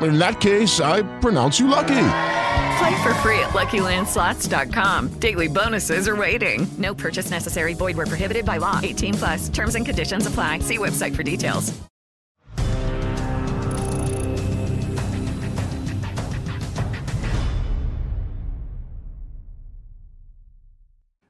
In that case, I pronounce you lucky. Play for free at LuckyLandSlots.com. Daily bonuses are waiting. No purchase necessary. Void where prohibited by law. 18 plus. Terms and conditions apply. See website for details.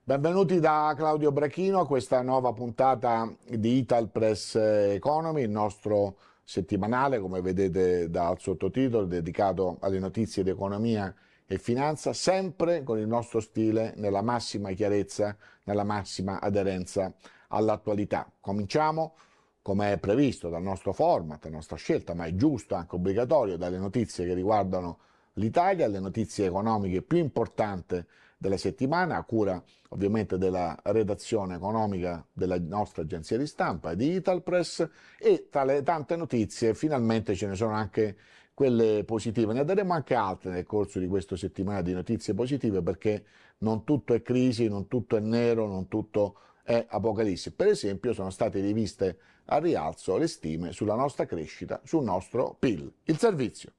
Benvenuti da Claudio Brachino a questa nuova puntata di Ital Press Economy, il nostro settimanale, come vedete dal sottotitolo, dedicato alle notizie di economia e finanza, sempre con il nostro stile, nella massima chiarezza, nella massima aderenza all'attualità. Cominciamo, come è previsto dal nostro format, la nostra scelta, ma è giusto, anche obbligatorio, dalle notizie che riguardano l'Italia, le notizie economiche più importanti della settimana, a cura ovviamente della redazione economica della nostra agenzia di stampa di Italpress e tra le tante notizie finalmente ce ne sono anche quelle positive. Ne daremo anche altre nel corso di questa settimana di notizie positive perché non tutto è crisi, non tutto è nero, non tutto è apocalisse. Per esempio sono state riviste a rialzo le stime sulla nostra crescita, sul nostro PIL. Il servizio.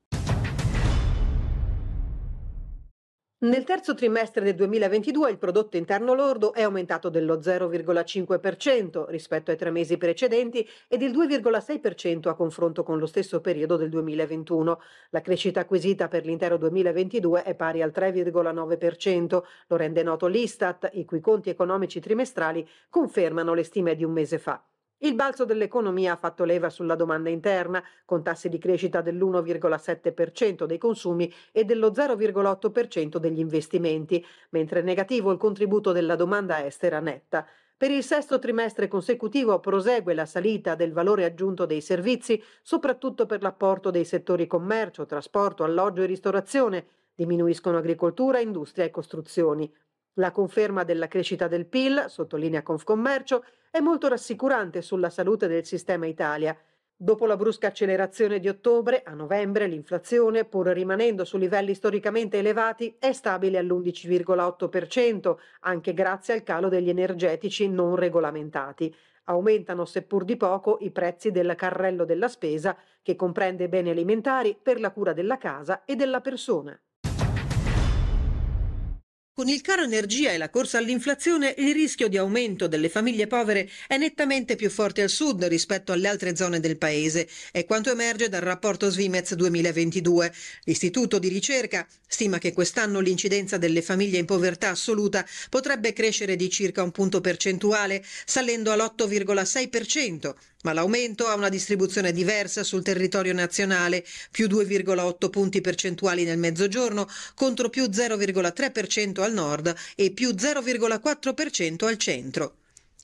Nel terzo trimestre del 2022 il prodotto interno lordo è aumentato dello 0,5% rispetto ai tre mesi precedenti e del 2,6% a confronto con lo stesso periodo del 2021. La crescita acquisita per l'intero 2022 è pari al 3,9%, lo rende noto l'Istat, i cui conti economici trimestrali confermano le stime di un mese fa. Il balzo dell'economia ha fatto leva sulla domanda interna, con tassi di crescita dell'1,7% dei consumi e dello 0,8% degli investimenti, mentre è negativo il contributo della domanda estera netta. Per il sesto trimestre consecutivo prosegue la salita del valore aggiunto dei servizi, soprattutto per l'apporto dei settori commercio, trasporto, alloggio e ristorazione. Diminuiscono agricoltura, industria e costruzioni. La conferma della crescita del PIL, sottolinea Confcommercio, è molto rassicurante sulla salute del sistema Italia. Dopo la brusca accelerazione di ottobre, a novembre l'inflazione, pur rimanendo su livelli storicamente elevati, è stabile all'11,8%, anche grazie al calo degli energetici non regolamentati. Aumentano, seppur di poco, i prezzi del carrello della spesa, che comprende beni alimentari per la cura della casa e della persona. Con il caro energia e la corsa all'inflazione, il rischio di aumento delle famiglie povere è nettamente più forte al sud rispetto alle altre zone del paese, è quanto emerge dal rapporto Svimez 2022. L'istituto di ricerca stima che quest'anno l'incidenza delle famiglie in povertà assoluta potrebbe crescere di circa un punto percentuale, salendo all'8,6%, ma l'aumento ha una distribuzione diversa sul territorio nazionale, più 2,8 punti percentuali nel mezzogiorno contro più 0,3% al nord e più 0,4% al centro.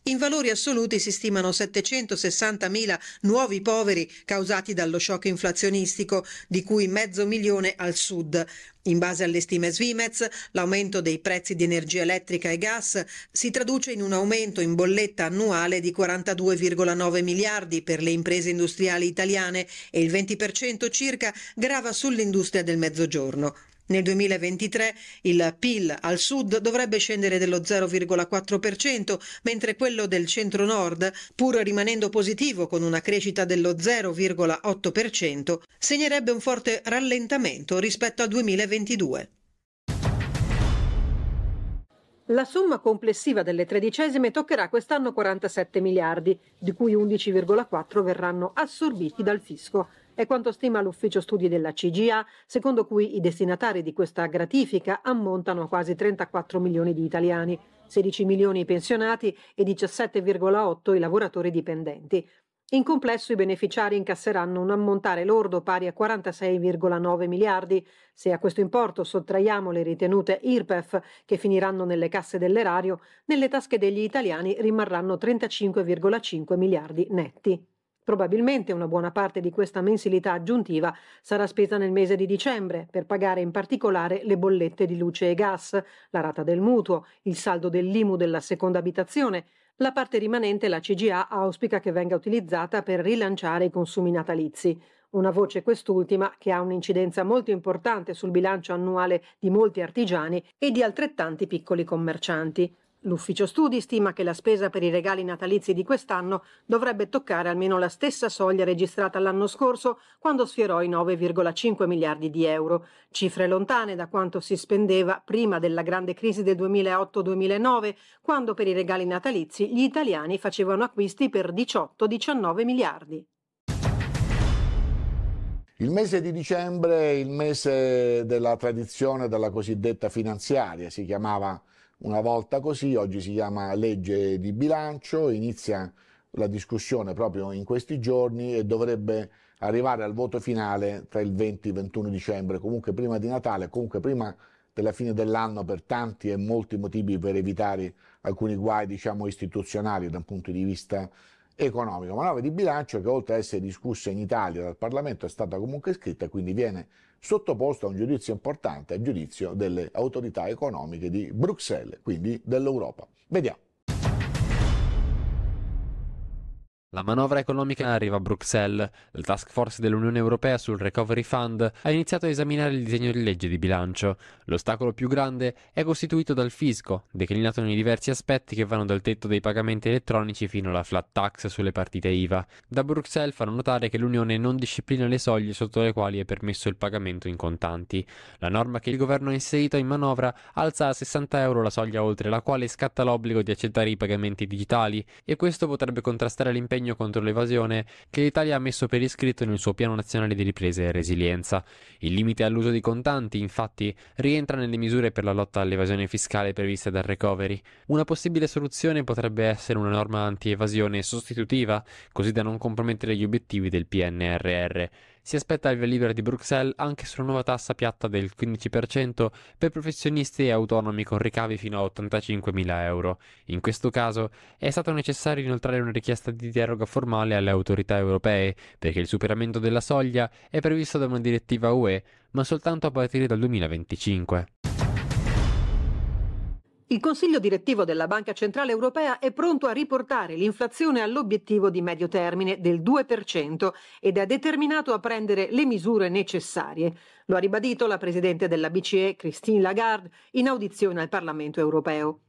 In valori assoluti si stimano 760.000 nuovi poveri causati dallo shock inflazionistico, di cui mezzo milione al sud. In base alle stime Svimez, l'aumento dei prezzi di energia elettrica e gas si traduce in un aumento in bolletta annuale di 42,9 miliardi per le imprese industriali italiane e il 20% circa grava sull'industria del mezzogiorno. Nel 2023 il PIL al sud dovrebbe scendere dello 0,4%, mentre quello del centro-nord, pur rimanendo positivo con una crescita dello 0,8%, segnerebbe un forte rallentamento rispetto al 2022. La somma complessiva delle tredicesime toccherà quest'anno 47 miliardi, di cui 11,4 verranno assorbiti dal fisco. È quanto stima l'ufficio studi della CGA, secondo cui i destinatari di questa gratifica ammontano a quasi 34 milioni di italiani, 16 milioni i pensionati e 17,8 i lavoratori dipendenti. In complesso i beneficiari incasseranno un ammontare lordo pari a 46,9 miliardi. Se a questo importo sottraiamo le ritenute IRPEF che finiranno nelle casse dell'erario, nelle tasche degli italiani rimarranno 35,5 miliardi netti. Probabilmente una buona parte di questa mensilità aggiuntiva sarà spesa nel mese di dicembre per pagare in particolare le bollette di luce e gas, la rata del mutuo, il saldo dell'IMU della seconda abitazione. La parte rimanente la CGA auspica che venga utilizzata per rilanciare i consumi natalizi. Una voce quest'ultima che ha un'incidenza molto importante sul bilancio annuale di molti artigiani e di altrettanti piccoli commercianti. L'ufficio studi stima che la spesa per i regali natalizi di quest'anno dovrebbe toccare almeno la stessa soglia registrata l'anno scorso, quando sfiorò i 9,5 miliardi di euro, cifre lontane da quanto si spendeva prima della grande crisi del 2008-2009, quando per i regali natalizi gli italiani facevano acquisti per 18-19 miliardi. Il mese di dicembre è il mese della tradizione della cosiddetta finanziaria, si chiamava una volta così, oggi si chiama legge di bilancio, inizia la discussione proprio in questi giorni e dovrebbe arrivare al voto finale tra il 20 e il 21 dicembre, comunque prima di Natale, comunque prima della fine dell'anno per tanti e molti motivi per evitare alcuni guai diciamo istituzionali da un punto di vista economico. Manovra di bilancio che oltre ad essere discussa in Italia dal Parlamento è stata comunque scritta quindi viene sottoposto a un giudizio importante, a giudizio delle autorità economiche di Bruxelles, quindi dell'Europa. Vediamo. La manovra economica arriva a Bruxelles. La task force dell'Unione Europea sul Recovery Fund ha iniziato a esaminare il disegno di legge di bilancio. L'ostacolo più grande è costituito dal fisco, declinato nei diversi aspetti che vanno dal tetto dei pagamenti elettronici fino alla flat tax sulle partite IVA. Da Bruxelles fanno notare che l'Unione non disciplina le soglie sotto le quali è permesso il pagamento in contanti. La norma che il governo ha inserito in manovra alza a 60 euro la soglia oltre la quale scatta l'obbligo di accettare i pagamenti digitali e questo potrebbe contrastare l'impegno impegno contro l'evasione che l'Italia ha messo per iscritto nel suo piano nazionale di ripresa e resilienza. Il limite all'uso di contanti, infatti, rientra nelle misure per la lotta all'evasione fiscale previste dal recovery. Una possibile soluzione potrebbe essere una norma anti-evasione sostitutiva, così da non compromettere gli obiettivi del PNRR si aspetta il via libera di Bruxelles anche sulla nuova tassa piatta del 15% per professionisti e autonomi con ricavi fino a 85.000 euro. In questo caso è stato necessario inoltrare una richiesta di deroga formale alle autorità europee perché il superamento della soglia è previsto da una direttiva UE, ma soltanto a partire dal 2025. Il Consiglio direttivo della Banca Centrale Europea è pronto a riportare l'inflazione all'obiettivo di medio termine del 2% ed è determinato a prendere le misure necessarie. Lo ha ribadito la Presidente della BCE, Christine Lagarde, in audizione al Parlamento europeo.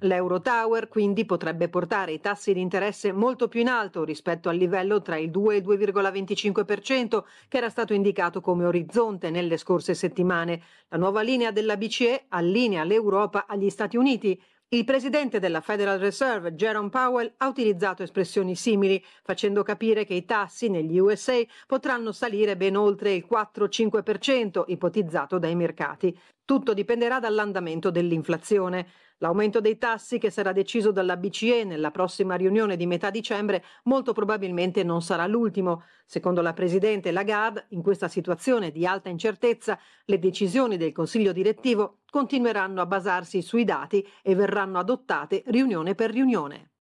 L'Eurotower quindi potrebbe portare i tassi di interesse molto più in alto rispetto al livello tra il 2 e il 2,25% che era stato indicato come orizzonte nelle scorse settimane. La nuova linea della BCE allinea l'Europa agli Stati Uniti. Il presidente della Federal Reserve, Jerome Powell, ha utilizzato espressioni simili, facendo capire che i tassi negli USA potranno salire ben oltre il 4-5% ipotizzato dai mercati. Tutto dipenderà dall'andamento dell'inflazione. L'aumento dei tassi che sarà deciso dalla BCE nella prossima riunione di metà dicembre molto probabilmente non sarà l'ultimo. Secondo la Presidente Lagarde, in questa situazione di alta incertezza, le decisioni del Consiglio direttivo continueranno a basarsi sui dati e verranno adottate riunione per riunione.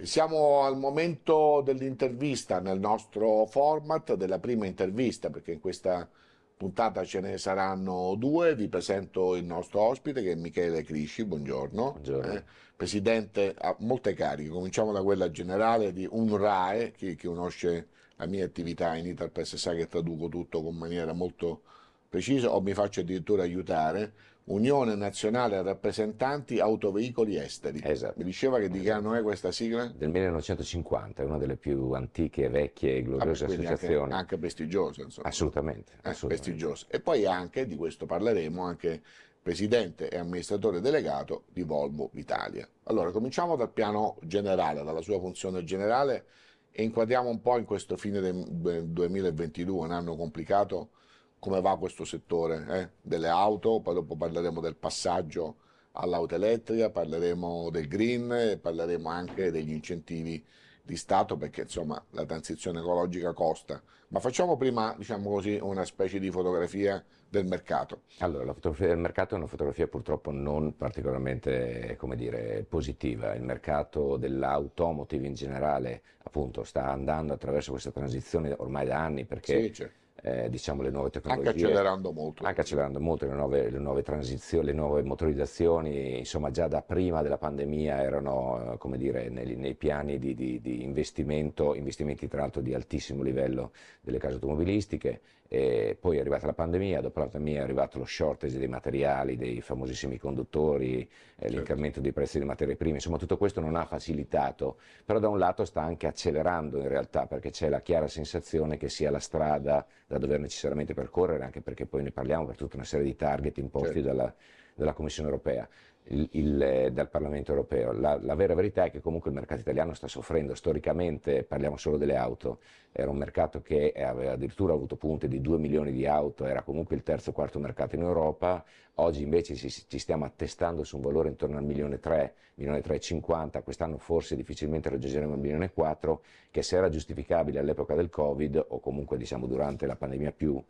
Siamo al momento dell'intervista nel nostro format, della prima intervista, perché in questa puntata ce ne saranno due. Vi presento il nostro ospite che è Michele Crisci, buongiorno. buongiorno. Eh, presidente ha molte cariche, cominciamo da quella generale di UNRAE, chi, chi conosce la mia attività in Italpress sa che traduco tutto con maniera molto precisa o mi faccio addirittura aiutare. Unione Nazionale Rappresentanti Autoveicoli Esteri. Esatto. Mi diceva che di che anno è questa sigla? Del 1950, è una delle più antiche, vecchie e gloriose Ah, associazioni. Anche, anche prestigiosa, insomma. Assolutamente, Eh, assolutamente. prestigiosa. E poi anche, di questo parleremo, anche presidente e amministratore delegato di Volvo Italia. Allora, cominciamo dal piano generale, dalla sua funzione generale e inquadriamo un po' in questo fine del 2022, un anno complicato, come va questo settore eh, delle auto, poi dopo parleremo del passaggio all'auto elettrica, parleremo del green parleremo anche degli incentivi di Stato perché insomma la transizione ecologica costa. Ma facciamo prima, diciamo così, una specie di fotografia del mercato. Allora, la fotografia del mercato è una fotografia purtroppo non particolarmente, come dire, positiva. Il mercato dell'automotive in generale, appunto, sta andando attraverso questa transizione ormai da anni perché Sì, certo. Eh, diciamo le nuove tecnologie Anche accelerando molto. anche accelerando molto le nuove, le nuove transizioni, le nuove motorizzazioni, insomma già da prima della pandemia erano, come dire, nei, nei piani di, di- di investimento, investimenti tra l'altro di altissimo livello delle case automobilistiche, e poi è arrivata la pandemia, dopo la pandemia è arrivato lo shortage dei materiali, dei famosissimi conduttori, eh, l'incremento dei prezzi delle materie prime, insomma tutto questo non ha facilitato, però da un lato sta anche accelerando in realtà perché c'è la chiara sensazione che sia la strada da dover necessariamente percorrere, anche perché poi ne parliamo per tutta una serie di target imposti Certo. dalla, dalla Commissione europea, il- il, eh, dal Parlamento europeo. La, la vera verità è che comunque il mercato italiano sta soffrendo. Storicamente, parliamo solo delle auto, era un mercato che aveva addirittura avuto punte di 2 milioni di auto, era comunque il terzo o quarto mercato in Europa. Oggi invece ci, ci stiamo attestando su un valore intorno al milione 3, milione 3,50, quest'anno forse difficilmente raggiungeremo il milione 4, che se era giustificabile all'epoca del Covid o comunque diciamo durante la pandemia più,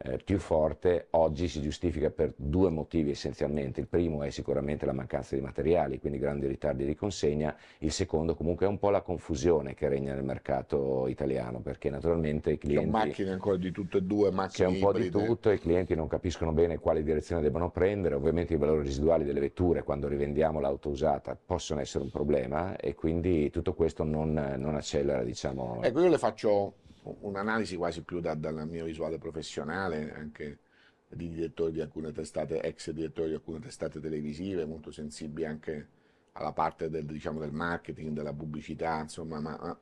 eh, più forte, oggi si giustifica per due motivi essenzialmente. Il primo è sicuramente la mancanza di materiali, quindi grandi ritardi di consegna, il secondo comunque è un po' la confusione che regna nel mercato italiano, perché naturalmente i C'è clienti... macchine ancora di tutte e due, C'è macchine un po' di ibride. tutto, i clienti non capiscono bene quale direzione debbano prendere, ovviamente i valori residuali delle vetture quando rivendiamo l'auto usata possono essere un problema e quindi tutto questo non, non accelera, diciamo, Ecco, io le faccio un'analisi quasi più da- dalla mia visuale professionale, anche di direttori di alcune testate, ex direttori di alcune testate televisive, molto sensibili anche alla parte del, diciamo, del marketing, della pubblicità, insomma, ma, ma-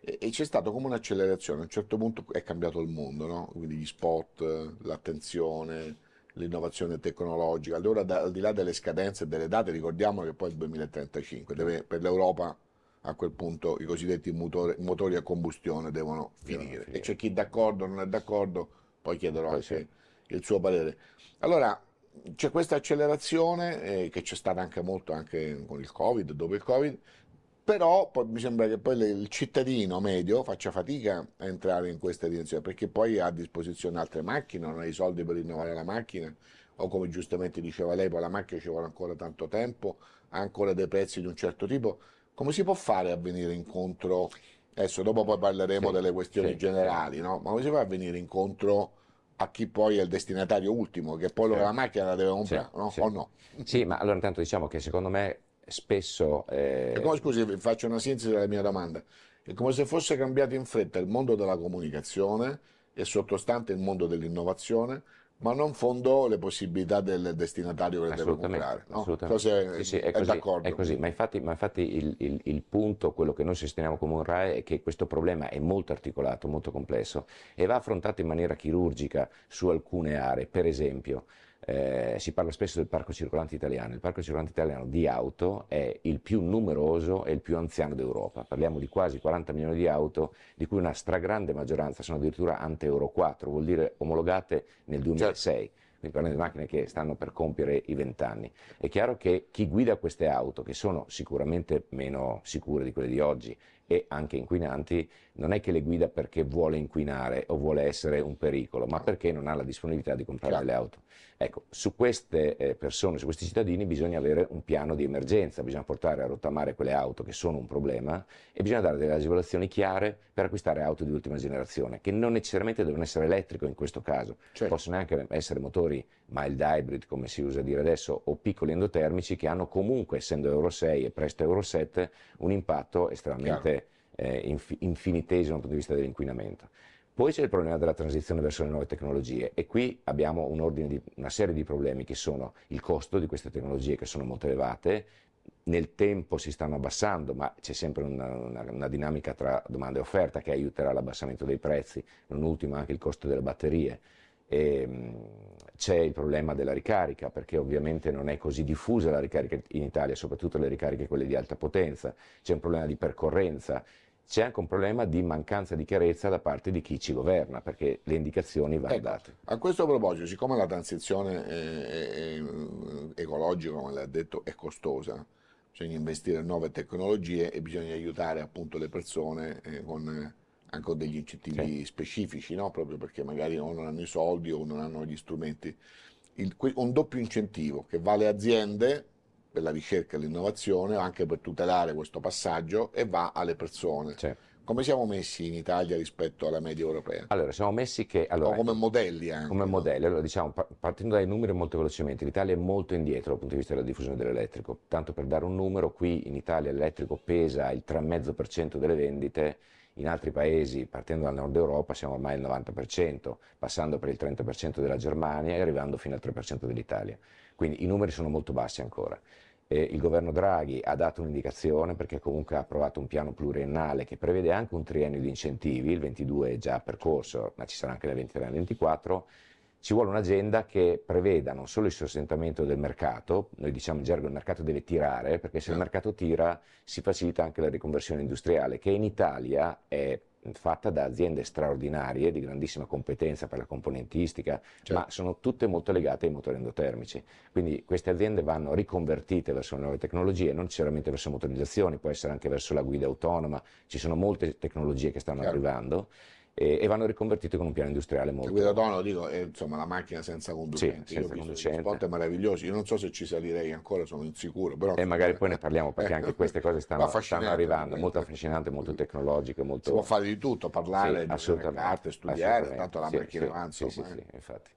e, e c'è stato come un'accelerazione, a un certo punto è cambiato il mondo, no? Quindi gli spot, l'attenzione, l'innovazione tecnologica. Allora, da- al di là delle scadenze e delle date, ricordiamo che poi è il 2035, deve- per l'Europa a quel punto i cosiddetti motori, motori a combustione devono finire. E c'è chi è d'accordo, non è d'accordo, poi chiederò anche il suo parere. Allora, c'è questa accelerazione eh, che c'è stata anche molto anche con il Covid, dopo il Covid, però poi mi sembra che poi le- il cittadino medio faccia fatica a entrare in questa direzione perché poi ha a disposizione altre macchine, non ha i soldi per rinnovare la macchina o come giustamente diceva lei, poi la macchina ci vuole ancora tanto tempo, ha ancora dei prezzi di un certo tipo. Come si può fare a venire incontro? Adesso dopo poi parleremo Sì, delle questioni sì, generali, no? Ma come si fa a venire incontro a chi poi è il destinatario ultimo, che poi Certo. la macchina la deve comprare, no? sì. O no? Sì, ma allora intanto diciamo che secondo me spesso... eh, come, scusi, faccio una sintesi della mia domanda. È come se fosse cambiato in fretta il mondo della comunicazione e sottostante il mondo dell'innovazione, ma non fondo le possibilità del destinatario che le deve comprare. No? assolutamente. Sì, sì, è, è, così, d'accordo. è così. Ma infatti, ma infatti il, il- il punto, quello che noi sosteniamo come un RAE, è che questo problema è molto articolato, molto complesso e va affrontato in maniera chirurgica su alcune aree. Per esempio, eh, si parla spesso del parco circolante italiano. Il parco circolante italiano di auto è il più numeroso e il più anziano d'Europa. Parliamo di quasi 40 milioni di auto, di cui una stragrande maggioranza sono addirittura ante Euro 4, vuol dire omologate nel 2006. Quindi parliamo di macchine che stanno per compiere i 20 anni. È chiaro che chi guida queste auto, che sono sicuramente meno sicure di quelle di oggi e anche inquinanti, non è che le guida perché vuole inquinare o vuole essere un pericolo, ma perché non ha la disponibilità di comprare Chiaro. delle auto. Ecco, su queste eh, persone, su questi cittadini bisogna avere un piano di emergenza, bisogna portare a rottamare quelle auto che sono un problema e bisogna dare delle agevolazioni chiare per acquistare auto di ultima generazione, che non necessariamente devono essere elettriche in questo caso, Certo. possono anche essere motori mild hybrid, come si usa dire adesso, o piccoli endotermici che hanno comunque, essendo Euro 6 e presto Euro 7, un impatto estremamente eh, infi- infinitesimo dal punto di vista dell'inquinamento. Poi c'è il problema della transizione verso le nuove tecnologie e qui abbiamo un di, una serie di problemi che sono il costo di queste tecnologie che sono molto elevate, nel tempo si stanno abbassando, ma c'è sempre una, una- una dinamica tra domanda e offerta che aiuterà l'abbassamento dei prezzi, non ultimo anche il costo delle batterie. E, mh, c'è il problema della ricarica, perché ovviamente non è così diffusa la ricarica in Italia, soprattutto le ricariche quelle di alta potenza, c'è un problema di percorrenza, c'è anche un problema di mancanza di chiarezza da parte di chi ci governa, perché le indicazioni vanno Ecco, date. a questo proposito, siccome la transizione eh, eh, ecologica, come lei ha detto, è costosa, bisogna investire in nuove tecnologie e bisogna aiutare appunto le persone eh, con, eh, anche con degli incentivi specifici, no? proprio perché magari o non hanno i soldi o non hanno gli strumenti. Il- un doppio incentivo che va alle aziende per la ricerca e l'innovazione, anche per tutelare questo passaggio, e va alle persone. Come siamo messi in Italia rispetto alla media europea? Allora, siamo messi che... Allora, come modelli anche. Come modelli, allora diciamo, pa- partendo dai numeri molto velocemente, l'Italia è molto indietro dal punto di vista della diffusione dell'elettrico. Tanto per dare un numero, qui in Italia l'elettrico pesa il 3,5% delle vendite, in altri paesi, partendo dal nord Europa, siamo ormai al 90%, passando per il 30% della Germania e arrivando fino al 3% dell'Italia. Quindi i numeri sono molto bassi ancora. E il governo Draghi ha dato un'indicazione perché comunque ha approvato un piano pluriennale che prevede anche un triennio di incentivi, il 22 è già percorso, ma ci sarà anche nel 23 e nel 24. Ci vuole un'agenda che preveda non solo il sostentamento del mercato, noi diciamo in gergo il mercato deve tirare, perché se il mercato tira si facilita anche la riconversione industriale, che in Italia è fatta da aziende straordinarie di grandissima competenza per la componentistica, ma sono tutte molto legate ai motori endotermici. Quindi queste aziende vanno riconvertite verso le nuove tecnologie, non necessariamente verso motorizzazioni, può essere anche verso la guida autonoma, ci sono molte tecnologie che stanno Chiaro. arrivando e, e vanno riconvertite con un piano industriale molto La guida autonoma, dico, è insomma la macchina senza conducenti. Sì, senza conducente. spot meravigliosi. Io non so se ci salirei ancora, sono insicuro. Però, E magari poi ne parliamo perché Eh, anche queste cose stanno, stanno arrivando, molto affascinante, molto tecnologico, molto... Si può fare di tutto, parlare, Sì, assolutamente, carte, studiare, assolutamente. tanto la Sì, macchina sì, va, sì, insomma. sì, eh. sì, infatti.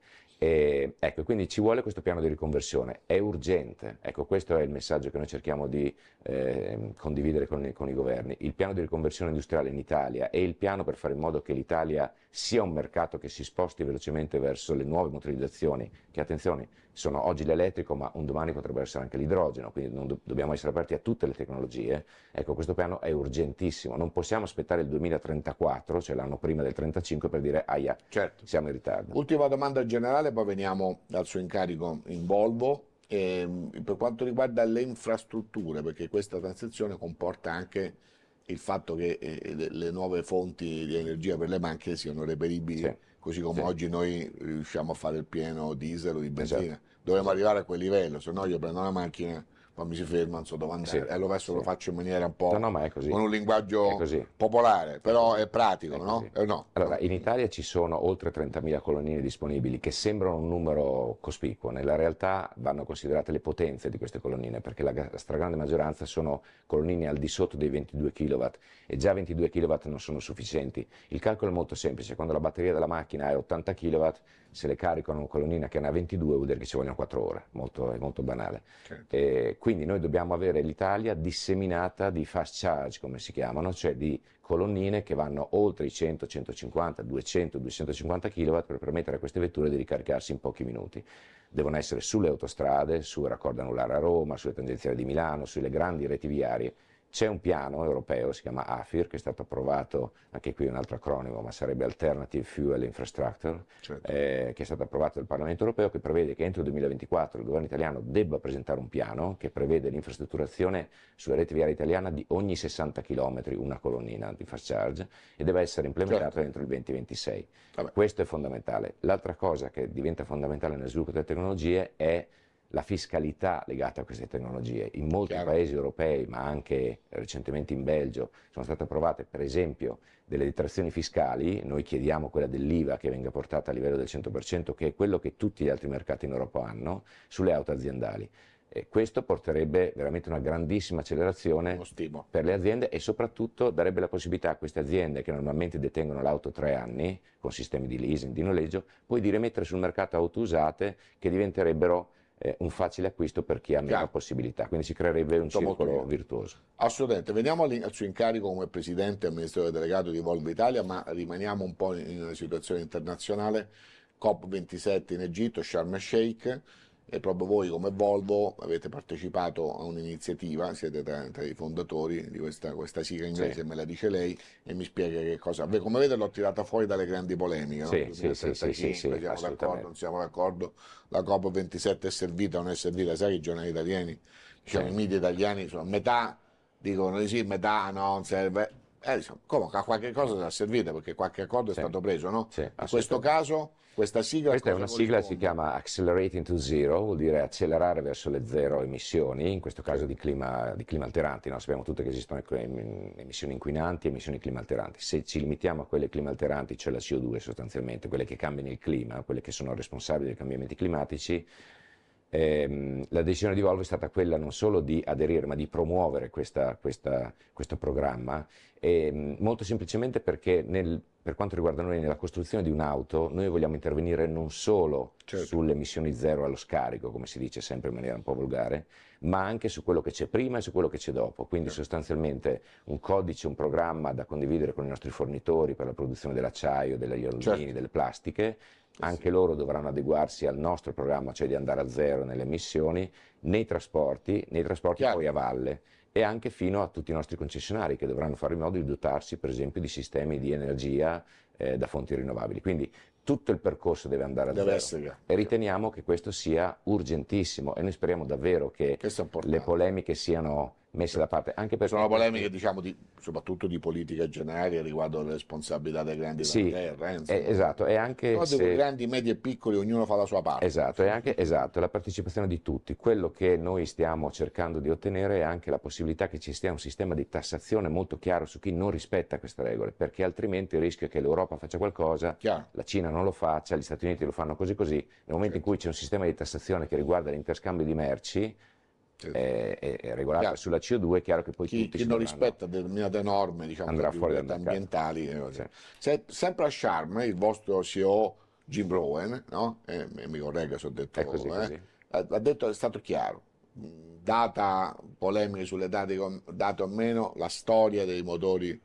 E, ecco, quindi ci vuole questo piano di riconversione, è urgente, ecco questo è il messaggio che noi cerchiamo di ehm, condividere con con i governi, il piano di riconversione industriale in Italia è il piano per fare in modo che l'Italia sia un mercato che si sposti velocemente verso le nuove motorizzazioni, che attenzione, sono oggi l'elettrico ma un domani potrebbe essere anche l'idrogeno, quindi do- dobbiamo essere aperti a tutte le tecnologie, ecco questo piano è urgentissimo, non possiamo aspettare il 2034, cioè l'anno prima del 35 per dire aia, siamo in ritardo. Ultima domanda generale, poi veniamo dal suo incarico in Volvo. Ehm, per quanto riguarda le infrastrutture, perché questa transizione comporta anche il fatto che eh, le, le nuove fonti di energia per le macchine siano reperibili, così come Sì. oggi noi riusciamo a fare il pieno diesel o di benzina. Esatto. Dovremmo arrivare a quel livello, se no io prendo una macchina, poi mi si ferma, non so dove andare. Sì, E allora adesso lo sì. faccio in maniera un po' No, no, ma è così. con un linguaggio È popolare, però è pratico, no? Eh, no? Allora, in Italia ci sono oltre 30.000 colonnine disponibili che sembrano un numero cospicuo, nella realtà vanno considerate le potenze di queste colonnine perché la gra- stragrande maggioranza sono colonnine al di sotto dei 22 kW e già 22 kW non sono sufficienti. Il calcolo è molto semplice, quando la batteria della macchina è 80 kW, se le carico una colonnina che ne ha 22 vuol dire che ci vogliono 4 ore, molto, è molto banale. Eh, quindi noi dobbiamo avere l'Italia disseminata di fast charge, come si chiamano, cioè di colonnine che vanno oltre i 100, 150, 200, 250 kW per permettere a queste vetture di ricaricarsi in pochi minuti. Devono essere sulle autostrade, sul raccordo anulare a Roma, sulle tangenziali di Milano, sulle grandi reti viarie. C'è un piano europeo, si chiama AFIR, che è stato approvato, anche qui un altro acronimo, ma sarebbe Alternative Fuel Infrastructure, eh, che è stato approvato dal Parlamento europeo, che prevede che entro il 2024 il governo italiano debba presentare un piano che prevede l'infrastrutturazione sulla rete viaria italiana di ogni 60 km una colonnina di fast charge e deve essere implementato Certo. entro il 2026. Questo è fondamentale. L'altra cosa che diventa fondamentale nel sviluppo delle tecnologie è la fiscalità legata a queste tecnologie. In molti paesi europei, ma anche recentemente in Belgio, sono state approvate per esempio delle detrazioni fiscali, noi chiediamo quella dell'IVA che venga portata a livello del 100%, che è quello che tutti gli altri mercati in Europa hanno, sulle auto aziendali. E questo porterebbe veramente una grandissima accelerazione per le aziende e soprattutto darebbe la possibilità a queste aziende che normalmente detengono l'auto tre anni con sistemi di leasing, di noleggio, poi di rimettere sul mercato auto usate che diventerebbero eh, un facile acquisto per chi ha meno possibilità. Quindi si creerebbe un molto circolo virtuoso. Assolutamente, veniamo al suo incarico come presidente e amministratore delegato di Volvo Italia, ma rimaniamo un po' in una situazione internazionale. COP27 in Egitto, Sharm el Sheikh, e proprio voi come Volvo avete partecipato a un'iniziativa, siete tra, tra i fondatori di questa, questa sigla inglese, Sì. me la dice lei, e mi spiega che cosa. Come vede l'ho tirata fuori dalle grandi polemiche, no? Sì, sì, sì, sì, sì, sì, 2035, siamo d'accordo, non siamo d'accordo, la COP27 è servita o non è servita, sai che i giornali italiani, diciamo, i media italiani sono metà dicono di sì, metà no, non serve. Eh, diciamo, come a qualche cosa sarà servita perché qualche accordo è stato preso, no? In questo caso, questa sigla. Questa è una sigla, si corrisponde? chiama Accelerating to Zero, vuol dire accelerare verso le zero emissioni, in questo caso di clima, di clima alteranti. no? Sappiamo tutti che esistono em- emissioni inquinanti e emissioni clima alteranti. Se ci limitiamo a quelle clima alteranti, cioè la CO2 sostanzialmente, quelle che cambiano il clima, quelle che sono responsabili dei cambiamenti climatici, ehm, la decisione di Volvo è stata quella non solo di aderire, ma di promuovere questa- questa- questo programma, ehm, molto semplicemente perché nel- per quanto riguarda noi nella costruzione di un'auto, noi vogliamo intervenire non solo Certo. sulle emissioni zero allo scarico, come si dice sempre in maniera un po' volgare, ma anche su quello che c'è prima e su quello che c'è dopo. Quindi sostanzialmente un codice, un programma da condividere con i nostri fornitori per la produzione dell'acciaio, degli alluminii, Certo. delle plastiche. Anche loro dovranno adeguarsi al nostro programma, cioè di andare a zero nelle emissioni, nei trasporti, nei trasporti Chiaro. poi a valle e anche fino a tutti i nostri concessionari che dovranno fare in modo di dotarsi per esempio di sistemi di energia eh, da fonti rinnovabili. Quindi tutto il percorso deve andare a Deve zero e riteniamo che questo sia urgentissimo e noi speriamo davvero che le polemiche siano messe da parte, anche perché Sono polemiche, diciamo, di, soprattutto di politica generale riguardo alle responsabilità dei grandi Sì, della terra. eh, esatto, e anche No, se- grandi, medi e piccoli, ognuno fa la sua parte. Esatto, è anche esatto, la partecipazione di tutti. Quello che noi stiamo cercando di ottenere è anche la possibilità che ci sia un sistema di tassazione molto chiaro su chi non rispetta queste regole, perché altrimenti il rischio è che l'Europa faccia qualcosa, Chiaro. la Cina non lo faccia, gli Stati Uniti lo fanno così così. Nel momento in cui c'è un sistema di tassazione che riguarda l'interscambio di merci Certo. eh, è, è regolato Chiaro. sulla CO2, è chiaro che poi Chi, chi non rispetta determinate norme, diciamo, Andrà fuori dal ambientali. eh, Sì. Se- sempre a Sharm, il vostro CEO Jim Rowan, no? Eh, mi corregga se ho detto, È così, eh, così. ha detto, è stato chiaro, data polemiche sulle date, date o meno, la storia dei motori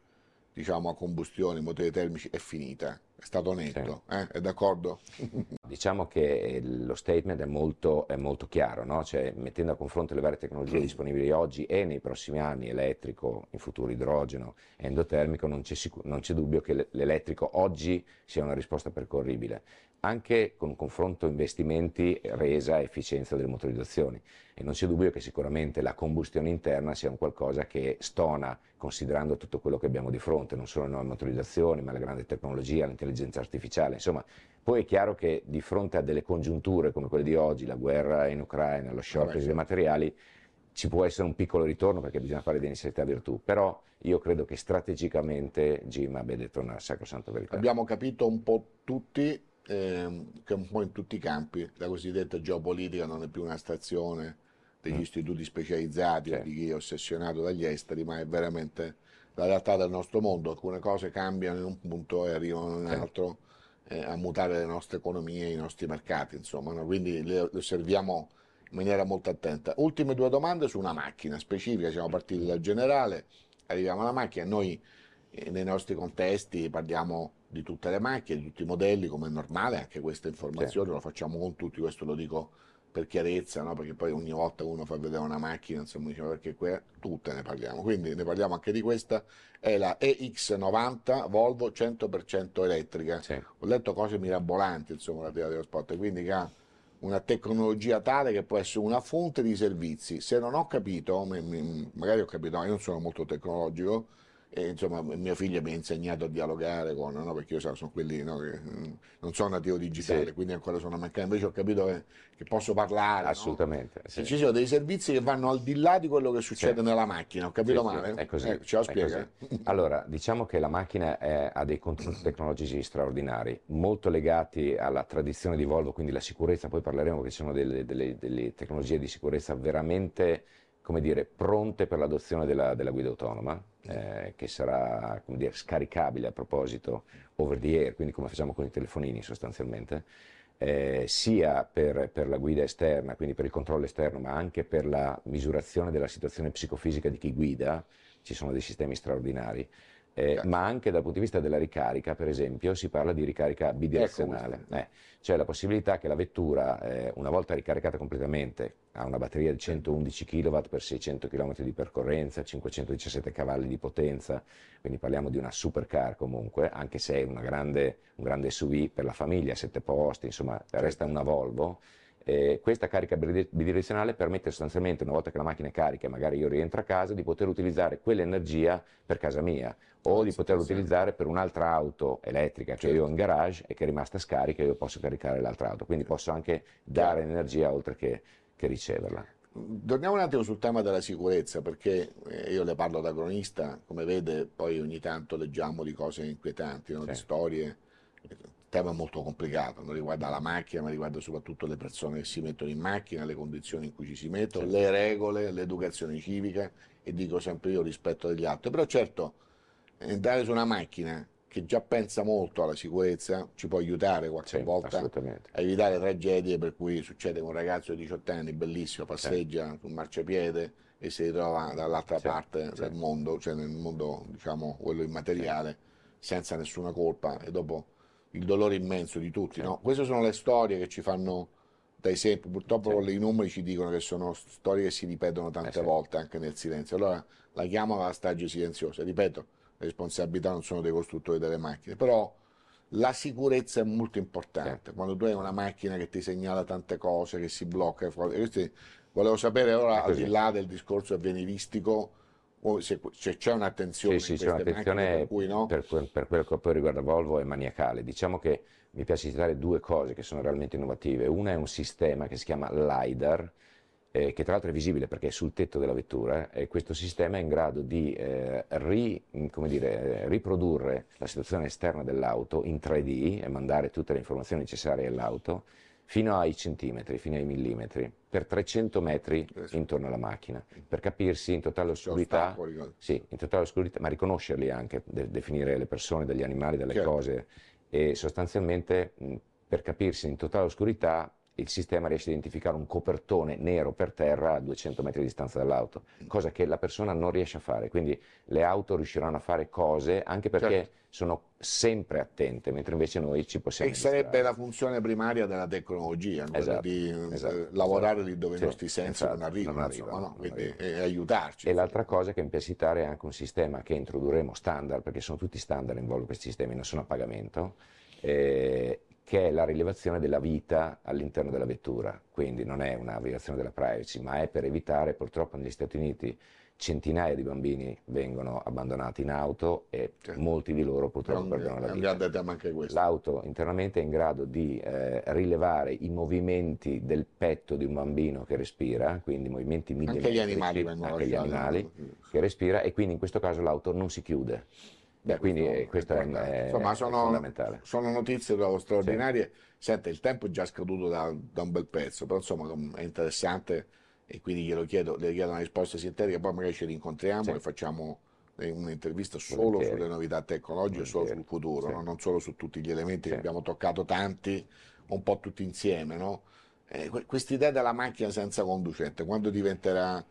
diciamo a combustione, i motori termici è finita, è stato netto, eh? è d'accordo? Diciamo che lo statement è molto, è molto chiaro, no? Cioè, mettendo a confronto le varie tecnologie disponibili oggi e nei prossimi anni, elettrico, in futuro idrogeno, endotermico, non c'è, sicu- non c'è dubbio che l'elettrico oggi sia una risposta percorribile, anche con un confronto investimenti, resa, efficienza delle motorizzazioni. E non c'è dubbio che sicuramente la combustione interna sia un qualcosa che stona considerando tutto quello che abbiamo di fronte, non solo le nuove motorizzazioni, ma la grande tecnologia, l'intelligenza artificiale, insomma, poi è chiaro che di fronte a delle congiunture come quelle di oggi, la guerra in Ucraina, lo shortage dei materiali, ci può essere un piccolo ritorno perché bisogna fare di necessità virtù, però io credo che strategicamente Jim abbia detto una sacrosanta verità. Abbiamo capito un po' tutti ehm, che un po' in tutti i campi la cosiddetta geopolitica non è più una stazione degli Mm. istituti specializzati o Sì. di chi è ossessionato dagli esteri, ma è veramente la realtà del nostro mondo. Alcune cose cambiano in un punto e arrivano in un Sì. altro eh, a mutare le nostre economie, i nostri mercati, insomma, no? quindi le, le osserviamo in maniera molto attenta. Ultime due domande su una macchina specifica, siamo partiti dal generale, arriviamo alla macchina, noi eh, nei nostri contesti parliamo di tutte le macchine, di tutti i modelli, come è normale, anche queste informazioni lo facciamo con tutti, questo lo dico per chiarezza, no? perché poi ogni volta uno fa vedere una macchina, insomma, diciamo perché que- tutte ne parliamo, quindi ne parliamo anche di questa, è la EX90 Volvo 100% elettrica. Sì. Ho letto cose mirabolanti, insomma, la dello spot, quindi che ha una tecnologia tale che può essere una fonte di servizi. Se non ho capito, magari ho capito, ma io non sono molto tecnologico, e insomma mio figlio mi ha insegnato a dialogare con, no, perché io so, sono quelli no, che mm, non sono nativo digitale, Sì. quindi ancora sono meccanico, invece ho capito che, che posso parlare. no? Assolutamente. sì. Ci sono dei servizi che vanno al di là di quello che succede Sì. nella macchina, ho capito male? È così. Eh, ce lo spiega? Allora, diciamo che la macchina è- ha dei contenuti tecnologici straordinari, molto legati alla tradizione di Volvo, quindi la sicurezza, poi parleremo che ci sono delle, delle- delle tecnologie di sicurezza veramente, come dire, pronte per l'adozione della, della guida autonoma, eh, che sarà, dire, scaricabile a proposito over the air, quindi come facciamo con i telefonini sostanzialmente eh, sia per, per la guida esterna, quindi per il controllo esterno, ma anche per la misurazione della situazione psicofisica di chi guida, ci sono dei sistemi straordinari. Eh, ma anche dal punto di vista della ricarica, per esempio, si parla di ricarica bidirezionale, eh, cioè la possibilità che la vettura, eh, una volta ricaricata completamente, ha una batteria di 111 kW per 600 km di percorrenza, 517 cavalli di potenza, quindi parliamo di una supercar comunque, anche se è una grande, un grande SUV per la famiglia, sette posti, insomma, resta una Volvo. Eh, questa carica bidi- bidirezionale permette sostanzialmente, una volta che la macchina è carica e magari io rientro a casa, di poter utilizzare quell'energia per casa mia o di poterla utilizzare per un'altra auto elettrica che io ho in garage e che è rimasta scarica io posso caricare l'altra auto. Quindi posso anche dare energia oltre che, che riceverla. Torniamo un attimo sul tema della sicurezza, perché eh, io le parlo da cronista, come vede, poi ogni tanto leggiamo di cose inquietanti, no? di storie. Tema molto complicato, non riguarda la macchina, ma riguarda soprattutto le persone che si mettono in macchina, le condizioni in cui ci si mettono, le regole, l'educazione civica e dico sempre io rispetto degli altri. Però certo, entrare su una macchina che già pensa molto alla sicurezza ci può aiutare qualche volta a evitare tragedie per cui succede che un ragazzo di 18 anni bellissimo passeggia Sì. sul marciapiede e si ritrova dall'altra Sì, parte sì. del mondo, cioè nel mondo diciamo quello immateriale, senza nessuna colpa e dopo il dolore immenso di tutti. no? Queste sono le storie che ci fanno da esempi, purtroppo i numeri ci dicono che sono storie che si ripetono tante volte anche nel silenzio. Allora la chiamo la strage silenziosa, ripeto, le responsabilità non sono dei costruttori delle macchine, però la sicurezza è molto importante. Quando tu hai una macchina che ti segnala tante cose, che si blocca, volevo sapere ora, al di là del discorso avveniristico, o se, se c'è un'attenzione Sì, sì, c'è un'attenzione per cui no? per, quel- per quello che poi riguarda Volvo è maniacale. Diciamo che mi piace citare due cose che sono realmente innovative. Una è un sistema che si chiama LiDAR, eh, che tra l'altro è visibile perché è sul tetto della vettura e questo sistema è in grado di eh, ri- come dire, eh, riprodurre la situazione esterna dell'auto in 3D e mandare tutte le informazioni necessarie all'auto fino ai centimetri, fino ai millimetri, per 300 metri intorno alla macchina, per capirsi in totale oscurità, ostacoli, sì, in totale oscurità, ma riconoscerli anche, de- definire le persone, degli animali, delle Certo. cose. E sostanzialmente mh, per capirsi in totale oscurità il sistema riesce a identificare un copertone nero per terra a 200 metri di distanza dall'auto, cosa che la persona non riesce a fare. Quindi le auto riusciranno a fare cose anche perché Certo. sono sempre attente, mentre invece noi ci possiamo E sarebbe distrarre. la funzione primaria della tecnologia, quella Esatto, di eh, esatto, lavorare esatto. lì dove Sì, i nostri sensi esatto, non arrivano, non insomma, arrivano, no? non Quindi, arrivano. e aiutarci. E l'altra cosa che mi piace citare è anche un sistema che introdurremo standard, perché sono tutti standard in Volvo questi sistemi, non sono a pagamento, eh, che è la rilevazione della vita all'interno della vettura. Quindi non è una violazione della privacy, ma è per evitare, purtroppo negli Stati Uniti centinaia di bambini vengono abbandonati in auto e molti di loro purtroppo un, perdono la vita. anche. L'auto internamente è in grado di eh, rilevare i movimenti del petto di un bambino che respira, quindi movimenti Anche millimetrici, gli animali anche gli animali che respira e quindi in questo caso l'auto non si chiude. Beh, quindi questo eh, questo è, importante. è- Insomma, è sono, fondamentale. sono notizie trovo straordinarie. Senta, il tempo è già scaduto da, da un bel pezzo, però insomma è interessante e quindi glielo chiedo, le chiedo una risposta sintetica, poi magari ci rincontriamo Sì. e facciamo eh, un'intervista solo Volentieri. sulle novità tecnologiche, solo sul Volentieri. futuro, Sì. no? non solo su tutti gli elementi che Sì. abbiamo toccato tanti, un po' tutti insieme. No? Eh, que- quest'idea della macchina senza conducente, quando diventerà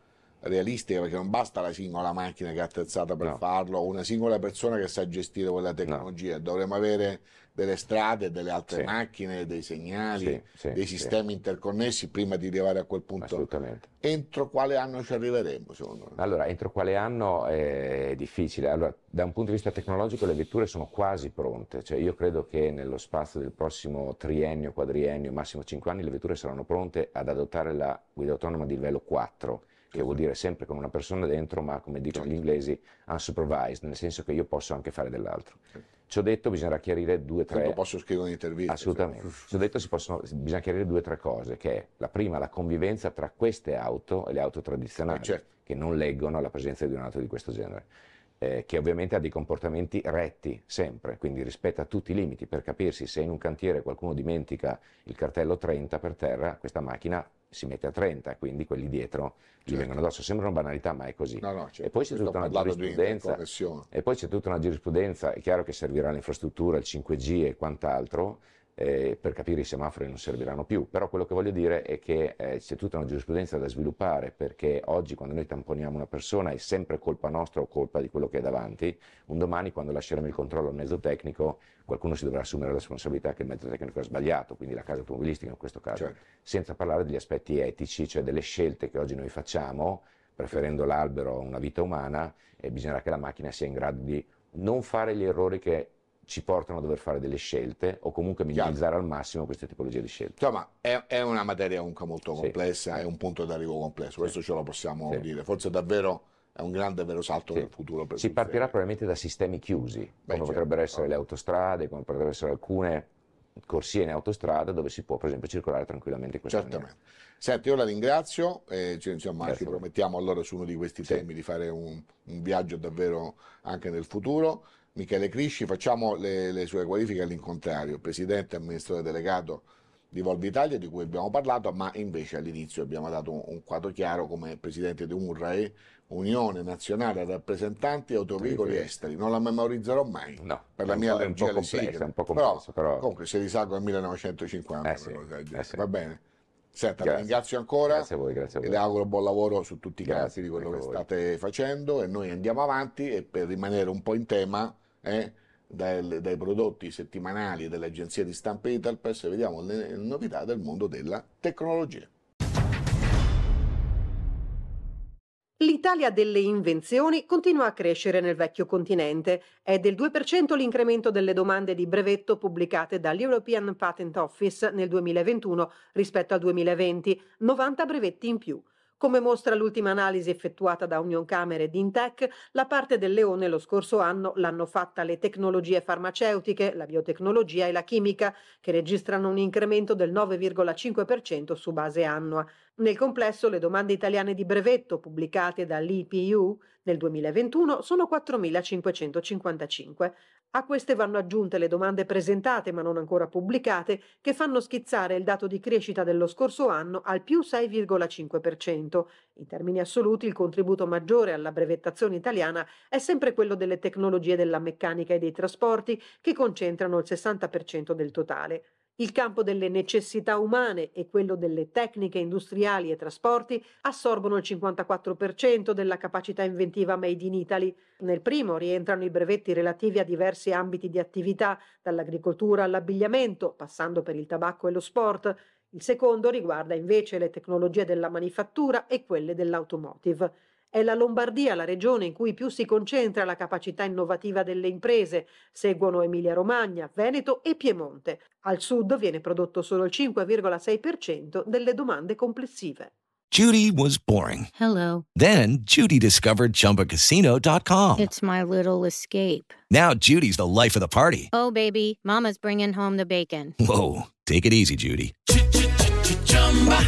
realistica, perché non basta la singola macchina che è attrezzata per No. farlo, o una singola persona che sa gestire quella tecnologia, dovremmo avere delle strade, delle altre Sì. macchine, dei segnali, Sì, sì, dei sistemi interconnessi prima di arrivare a quel punto. Assolutamente. Entro quale anno ci arriveremo, secondo me? Allora, entro quale anno è difficile? Allora, da un punto di vista tecnologico le vetture sono quasi pronte, cioè io credo che nello spazio del prossimo triennio, quadriennio, massimo 5 anni le vetture saranno pronte ad adottare la guida autonoma di livello 4, che vuol dire sempre con una persona dentro, ma come dicono gli inglesi, unsupervised, nel senso che io posso anche fare dell'altro. Ciò detto, bisognerà chiarire due o tre... Tanto posso scrivere un'intervista. Assolutamente. Ciò detto, si possono- bisogna chiarire due o tre cose, che è la prima, la convivenza tra queste auto e le auto tradizionali, Eh, certo. che non leggono la presenza di un'auto di questo genere, eh, che ovviamente ha dei comportamenti retti sempre, quindi rispetta tutti i limiti. Per capirsi, se in un cantiere qualcuno dimentica il cartello 30 per terra, questa macchina si mette a 30, quindi quelli dietro gli Certo. vengono addosso. Sembrano banalità, ma è così. No, no, certo. E poi c'è tutta una giurisprudenza. E poi c'è tutta una giurisprudenza, è chiaro che servirà l'infrastruttura, il 5G e quant'altro, eh, per capire i semafori non serviranno più, però quello che voglio dire è che eh, c'è tutta una giurisprudenza da sviluppare, perché oggi quando noi tamponiamo una persona è sempre colpa nostra o colpa di quello che è davanti, un domani quando lasceremo il controllo al mezzo tecnico qualcuno si dovrà assumere la responsabilità che il mezzo tecnico ha sbagliato, quindi la casa automobilistica in questo caso, Certo. senza parlare degli aspetti etici, cioè delle scelte che oggi noi facciamo, preferendo l'albero a una vita umana, e bisognerà che la macchina sia in grado di non fare gli errori che ci portano a dover fare delle scelte o comunque minimizzare al massimo queste tipologie di scelte. Insomma, è, è una materia comunque molto complessa, è un punto d'arrivo complesso, questo ce lo possiamo Sì. dire. Forse davvero è un grande vero salto nel futuro Si partirà probabilmente da sistemi chiusi, come certo. potrebbero essere le autostrade, come potrebbero essere alcune corsie in autostrada dove si può per esempio circolare tranquillamente in questa Certamente. Senti, io la ringrazio, e ci, insomma, ci promettiamo allora su uno di questi temi di fare un, un viaggio davvero anche nel futuro. Michele Crisci, facciamo le, le sue qualifiche all'incontrario, presidente e amministratore delegato di Volvo Italia, di cui abbiamo parlato, ma invece all'inizio abbiamo dato un, un quadro chiaro come presidente di UNRAE, Unione Nazionale Rappresentanti Autoveicoli Esteri. Non la memorizzerò mai No, per la mia allergia alle sigle. un po' complesso, però- comunque se risalgo al 1950. Eh sì, eh sì. Va bene. Senta, Grazie. ringrazio ancora Grazie a voi, grazie a e voi. le auguro buon lavoro su tutti i Grazie, campi di quello che voi. state facendo e noi andiamo avanti e per rimanere un po' in tema eh, dai, dai prodotti settimanali delle agenzie di stampa Italpress vediamo le novità del mondo della tecnologia. L'Italia delle invenzioni continua a crescere nel vecchio continente. È del 2% l'incremento delle domande di brevetto pubblicate dall'European Patent Office nel 2021 rispetto al 2020, 90 brevetti in più. Come mostra l'ultima analisi effettuata da Union Camere ed Intech, la parte del leone lo scorso anno l'hanno fatta le tecnologie farmaceutiche, la biotecnologia e la chimica, che registrano un incremento del 9,5% su base annua. Nel complesso le domande italiane di brevetto pubblicate dall'IPU nel 2021 sono 4.555. A queste vanno aggiunte le domande presentate ma non ancora pubblicate che fanno schizzare il dato di crescita dello scorso anno al più 6,5%. In termini assoluti il contributo maggiore alla brevettazione italiana è sempre quello delle tecnologie della meccanica e dei trasporti che concentrano il 60% del totale. Il campo delle necessità umane e quello delle tecniche industriali e trasporti assorbono il 54% della capacità inventiva made in Italy. Nel primo rientrano i brevetti relativi a diversi ambiti di attività, dall'agricoltura all'abbigliamento, passando per il tabacco e lo sport. Il secondo riguarda invece le tecnologie della manifattura e quelle dell'automotive. È la Lombardia la regione in cui più si concentra la capacità innovativa delle imprese, seguono Emilia-Romagna, Veneto e Piemonte. Al sud viene prodotto solo il 5,6% delle domande complessive. Judy was boring. Hello. Then Judy discovered ChumbaCasino.com. It's my little escape. Now Judy's the life of the party. Oh, baby, Mama's bringing home the bacon. Whoa, take it easy, Judy.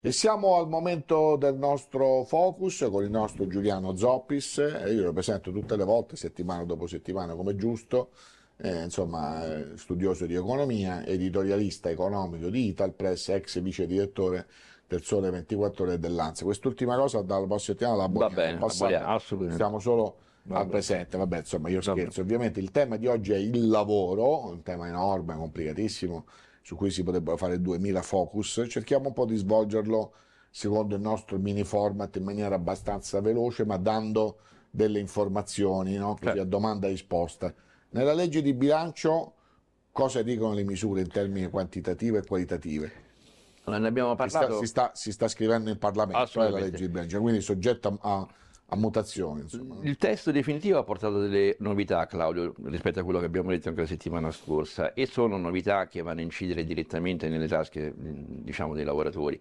E siamo al momento del nostro focus con il nostro Giuliano Zoppis, e io lo presento tutte le volte, settimana dopo settimana come giusto, eh, insomma eh, studioso di economia, editorialista economico di Italpress, ex vice direttore del Sole 24 Ore e dell'Anza. Quest'ultima cosa dalla prossima settimana la abboniamo, bene, la passata assolutamente. Stiamo solo Va al bene. presente, vabbè insomma io Va bene. scherzo, ovviamente il tema di oggi è il lavoro, un tema enorme, complicatissimo, su cui si potrebbero fare 2000 focus, cerchiamo un po' di svolgerlo secondo il nostro mini format in maniera abbastanza veloce, ma dando delle informazioni, no? Così a domanda e risposta. Nella legge di bilancio cosa dicono le misure in termini quantitative e qualitative? Ne abbiamo Si sta, parlato. si sta- si sta scrivendo in Parlamento, eh, la legge di bilancio, quindi soggetta a, a mutazioni. Insomma. Il testo definitivo ha portato delle novità, Claudio, rispetto a quello che abbiamo detto anche la settimana scorsa, e sono novità che vanno a incidere direttamente nelle tasche, diciamo, dei lavoratori.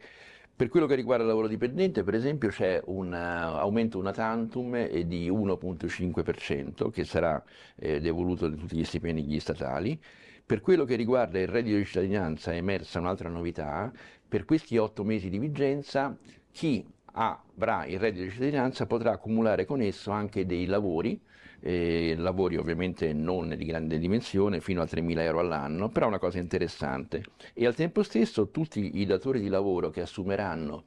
Per quello che riguarda il lavoro dipendente, per esempio, c'è un eh, aumento una tantum di 1,5% che sarà eh, devoluto di tutti gli stipendi statali. Per quello che riguarda il reddito di cittadinanza è emersa un'altra novità, per questi otto mesi di vigenza chi avrà il reddito di cittadinanza potrà accumulare con esso anche dei lavori, eh, lavori ovviamente non di grande dimensione, fino a 3.000 euro all'anno, però è una cosa interessante. E al tempo stesso tutti i datori di lavoro che assumeranno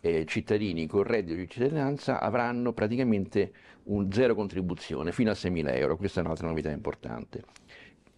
eh, cittadini con reddito di cittadinanza avranno praticamente un zero contribuzione fino a 6.000 euro, questa è un'altra novità importante.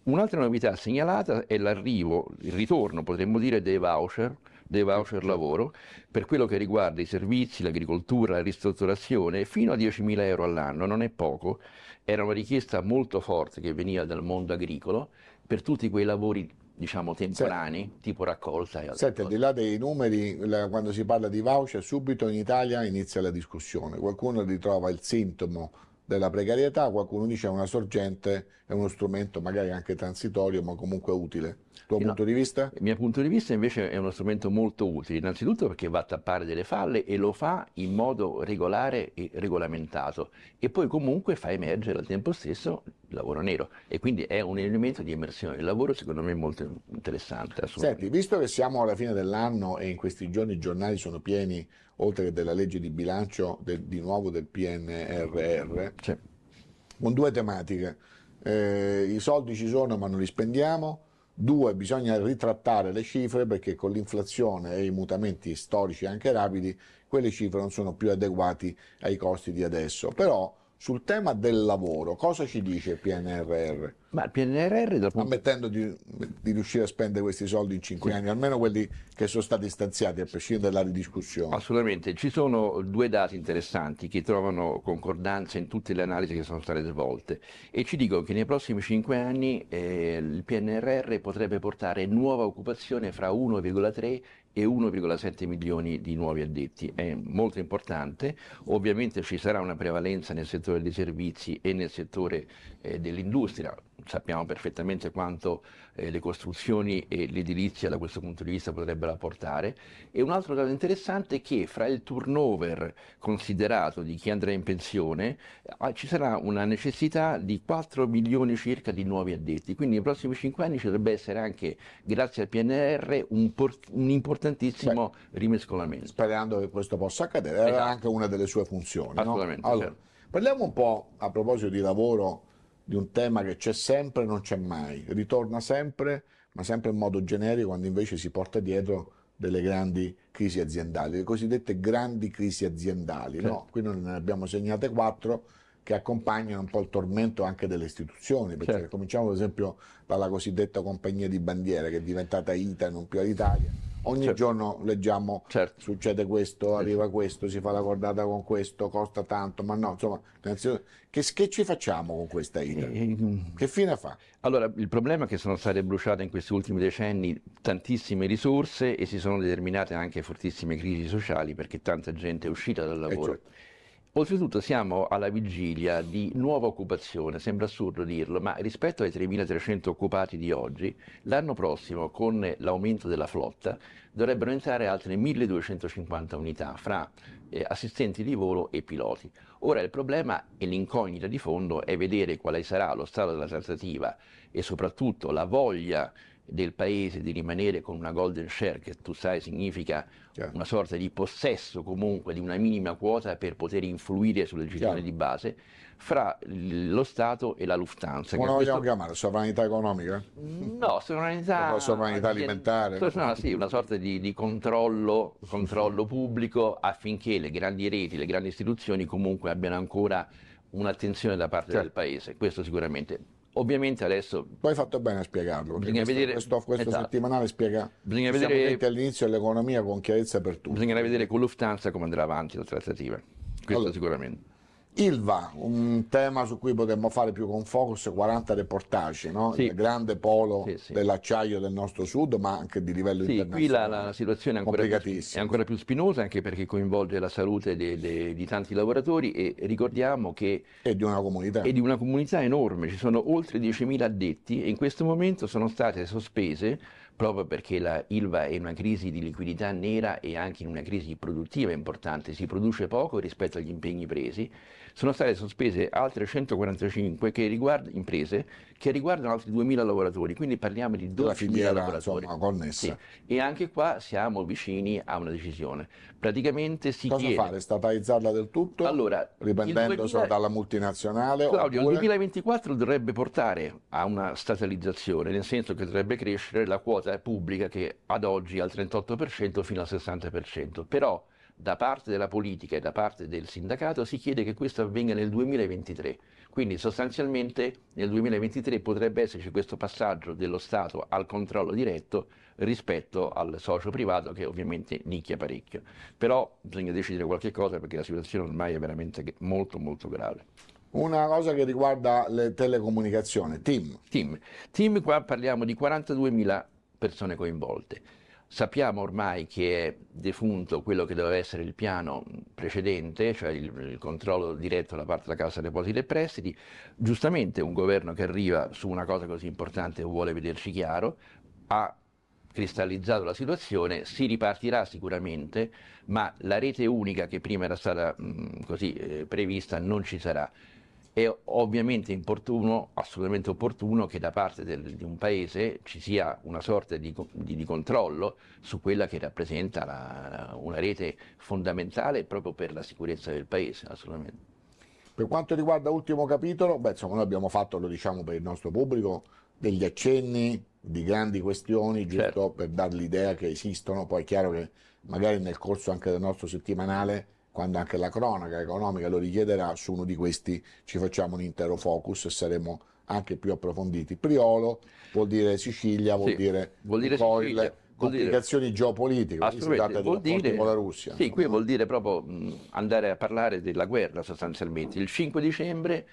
Un'altra novità segnalata è l'arrivo, il ritorno potremmo dire dei voucher, dei voucher lavoro. Per quello che riguarda i servizi, l'agricoltura, la ristrutturazione fino a 10.000 euro all'anno, non è poco, era una richiesta molto forte che veniva dal mondo agricolo per tutti quei lavori diciamo temporanei, tipo raccolta e altre Senti, al di là dei numeri, la- quando si parla di voucher, subito in Italia inizia la discussione. Qualcuno ritrova il sintomo della precarietà, qualcuno dice è una sorgente, è uno strumento magari anche transitorio, ma comunque utile. Tuo No. punto di vista? Il mio punto di vista invece è uno strumento molto utile, innanzitutto perché va a tappare delle falle e lo fa in modo regolare e regolamentato e poi comunque fa emergere al tempo stesso il lavoro nero e quindi è un elemento di emersione del lavoro secondo me molto interessante. Senti, visto che siamo alla fine dell'anno e in questi giorni i giornali sono pieni, oltre che della legge di bilancio, del- di nuovo del PNRR, con due tematiche. Eh, I soldi ci sono ma non li spendiamo. Due, bisogna ritrattare le cifre perché con l'inflazione e i mutamenti storici anche rapidi, quelle cifre non sono più adeguati ai costi di adesso. Però sul tema del lavoro, cosa ci dice il PNRR? Ma il PNRR dal punto- Ammettendo di, di riuscire a spendere questi soldi in cinque anni, almeno quelli che sono stati stanziati, a prescindere dalla ridiscussione. Assolutamente, ci sono due dati interessanti che trovano concordanza in tutte le analisi che sono state svolte e ci dicono che nei prossimi cinque anni eh, il PNRR potrebbe portare nuova occupazione fra 1,3 e 1,7 milioni di nuovi addetti. È molto importante, ovviamente ci sarà una prevalenza nel settore dei servizi e nel settore eh, dell'industria. Sappiamo perfettamente quanto eh, le costruzioni e l'edilizia da questo punto di vista potrebbero apportare. E un altro dato interessante è che fra il turnover considerato di chi andrà in pensione ah, ci sarà una necessità di 4 milioni circa di nuovi addetti. Quindi nei prossimi 5 anni ci dovrebbe essere anche, grazie al PNR, un, un importantissimo rimescolamento. Sperando che questo possa accadere, era Esatto. anche una delle sue funzioni. no? Assolutamente, Allora, certo. Parliamo un po' a proposito di lavoro di un tema che c'è sempre e non c'è mai, ritorna sempre, ma sempre in modo generico, quando invece si porta dietro delle grandi crisi aziendali, le cosiddette grandi crisi aziendali. no? Certo. Qui noi ne abbiamo segnate quattro che accompagnano un po' il tormento anche delle istituzioni, perché Certo. cominciamo ad esempio dalla cosiddetta compagnia di bandiera che è diventata ITA e non più Alitalia. Ogni Certo. giorno leggiamo succede questo, arriva questo, si fa la cordata con questo, costa tanto, ma no, insomma, che, che ci facciamo con questa ITA? Che fine fa? Allora, il problema è che sono state bruciate in questi ultimi decenni tantissime risorse e si sono determinate anche fortissime crisi sociali perché tanta gente è uscita dal lavoro. certo. Oltretutto siamo alla vigilia di nuova occupazione, sembra assurdo dirlo, ma rispetto ai 3.300 occupati di oggi, l'anno prossimo con l'aumento della flotta dovrebbero entrare altre 1.250 unità fra eh, assistenti di volo e piloti. Ora il problema e l'incognita di fondo è vedere quale sarà lo stato della trattativa e soprattutto la voglia del paese di rimanere con una golden share, che tu sai significa una sorta di possesso comunque di una minima quota per poter influire sulle decisioni Chiaro. di base, fra lo Stato e la Lufthansa. Come che la questo- vogliamo chiamare? Sovranità economica? No, sovranità, Sovranità alimentare? No, sì, una sorta di, di controllo, controllo pubblico affinché le grandi reti, le grandi istituzioni comunque abbiano ancora un'attenzione da parte Certo. del Paese, questo sicuramente. Ovviamente adesso Poi hai fatto bene a spiegarlo, Bisogna questo, vedere- questo, questo esatto. settimanale spiega Bisogna vedere- all'inizio dell'economia con chiarezza per tutti. bisognerà vedere con Lufthansa come andrà avanti la trattativa, questo Allora. sicuramente. Ilva, un tema su cui potremmo fare più con focus, 40 reportage, no? Sì. il grande polo Sì, sì. dell'acciaio del nostro sud, ma anche di livello Sì, qui internazionale. la, la situazione è ancora, più, è ancora più spinosa anche perché coinvolge la salute de- de- di tanti lavoratori e ricordiamo che E di una comunità. è di una comunità enorme, ci sono oltre 10.000 addetti e in questo momento sono state sospese proprio perché la Ilva è in una crisi di liquidità nera e anche in una crisi produttiva importante, si produce poco rispetto agli impegni presi, sono state sospese altre 145 che riguard- imprese che riguardano altri 2.000 lavoratori, quindi parliamo di 12.000 filiera, lavoratori. insomma, connessa. Sì. E anche qua siamo vicini a una decisione. Praticamente si Cosa chiede... fare? Statalizzarla del tutto? Allora, riprendendosi il 2000 dalla multinazionale? Claudio, oppure- il 2024 dovrebbe portare a una statalizzazione, nel senso che dovrebbe crescere la quota pubblica che ad oggi è al 38% fino al 60%. Però da parte della politica e da parte del sindacato si chiede che questo avvenga nel 2023. Quindi sostanzialmente nel 2023 potrebbe esserci questo passaggio dello Stato al controllo diretto rispetto al socio privato che ovviamente nicchia parecchio. Però bisogna decidere qualche cosa perché la situazione ormai è veramente molto molto grave. Una cosa che riguarda le telecomunicazioni, TIM. Team. Team qua parliamo di 42.000 persone coinvolte. Sappiamo ormai che è defunto quello che doveva essere il piano precedente, cioè il, il controllo diretto da parte della Cassa Depositi e Prestiti. Giustamente un governo che arriva su una cosa così importante vuole vederci chiaro, ha cristallizzato la situazione, si ripartirà sicuramente, ma la rete unica che prima era stata mh, così eh, prevista non ci sarà. È ovviamente opportuno, assolutamente opportuno, che da parte del- di un paese ci sia una sorta di, di- di controllo su quella che rappresenta la- la- una rete fondamentale proprio per la sicurezza del paese, assolutamente. Per quanto riguarda l'ultimo capitolo, beh, insomma, noi abbiamo fatto, lo diciamo per il nostro pubblico, degli accenni di grandi questioni, giusto Certo. per dar l'idea che esistono. Poi è chiaro che magari nel corso anche del nostro settimanale, quando anche la cronaca economica lo richiederà, su uno di questi ci facciamo un intero focus e saremo anche più approfonditi. Priolo vuol dire Sicilia, vuol Sì, dire, vuol dire Lukoil, Sicilia, vuol dire- complicazioni geopolitiche, si tratta vuol dire, con la Russia. sì, qui vuol dire proprio mh, andare a parlare della guerra sostanzialmente. Il 5 dicembre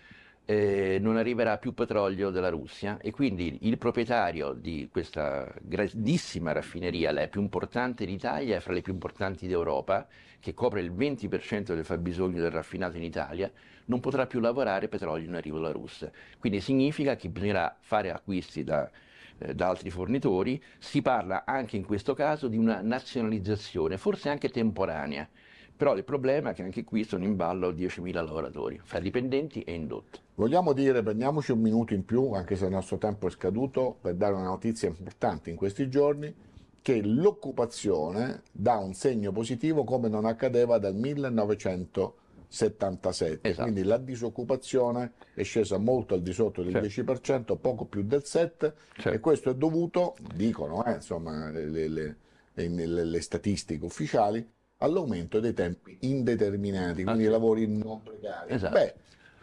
eh, non arriverà più petrolio dalla Russia e quindi il proprietario di questa grandissima raffineria, la più importante d'Italia e fra le più importanti d'Europa, che copre il 20% del fabbisogno del raffinato in Italia, non potrà più lavorare petrolio in arrivo dalla Russia. Quindi significa che bisognerà fare acquisti da eh, da altri fornitori, si parla anche in questo caso di una nazionalizzazione, forse anche temporanea, però il problema è che anche qui sono in ballo 10.000 lavoratori, fra dipendenti e indotti. Vogliamo dire, prendiamoci un minuto in più, anche se il nostro tempo è scaduto, per dare una notizia importante in questi giorni, che l'occupazione dà un segno positivo come non accadeva dal 1977. Esatto. Quindi la disoccupazione è scesa molto al di sotto del Certo. 10%, poco più del 7%, e questo è dovuto, dicono eh, insomma, le- le- le- le statistiche ufficiali, all'aumento dei tempi indeterminati, quindi i lavori non precari. Esatto. Beh,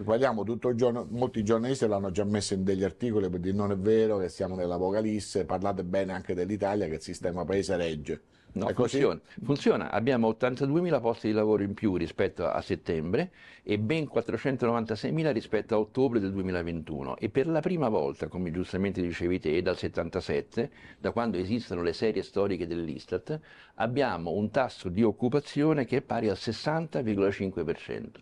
Guardiamo tutto il giorno, molti giornalisti l'hanno già messo in degli articoli per dire non è vero che siamo nell'apocalisse, parlate bene anche dell'Italia che il sistema paese regge. No, funziona. funziona. Abbiamo 82.000 posti di lavoro in più rispetto a settembre e ben 496.000 rispetto a ottobre del 2021 e per la prima volta, come giustamente dicevi te, dal 77, da quando esistono le serie storiche dell'Istat, abbiamo un tasso di occupazione che è pari al 60,5%.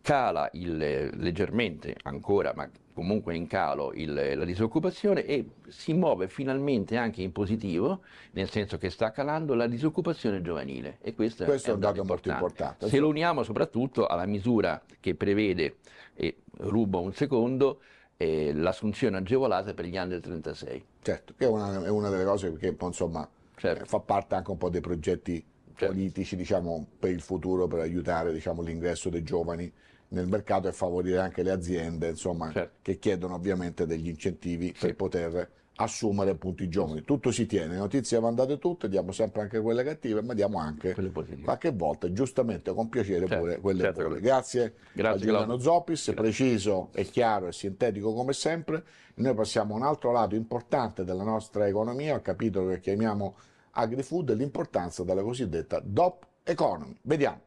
Cala il- leggermente ancora, ma comunque in calo il- la disoccupazione e si muove finalmente anche in positivo, nel senso che sta calando la disoccupazione giovanile e questo, Questo è un dato molto importante. Se lo uniamo soprattutto alla misura che prevede, e rubo un secondo, eh, l'assunzione agevolata per gli under 36. Certo, che è una, è una delle cose che insomma Certo. eh, fa parte anche un po' dei progetti politici diciamo, per il futuro, per aiutare diciamo, l'ingresso dei giovani nel mercato e favorire anche le aziende insomma, Certo. che chiedono ovviamente degli incentivi per poter assumere appunto i giovani. Tutto si tiene, le notizie vanno date tutte, diamo sempre anche quelle cattive, ma diamo anche qualche volta, giustamente con piacere Certo, pure quelle certo, buone. Grazie, Grazie, a Giuliano Claudio. Zoppis, preciso e chiaro e sintetico come sempre. Noi passiamo a un altro lato importante della nostra economia, al capitolo che chiamiamo agri-food l'importanza della cosiddetta DOP Economy. Vediamo.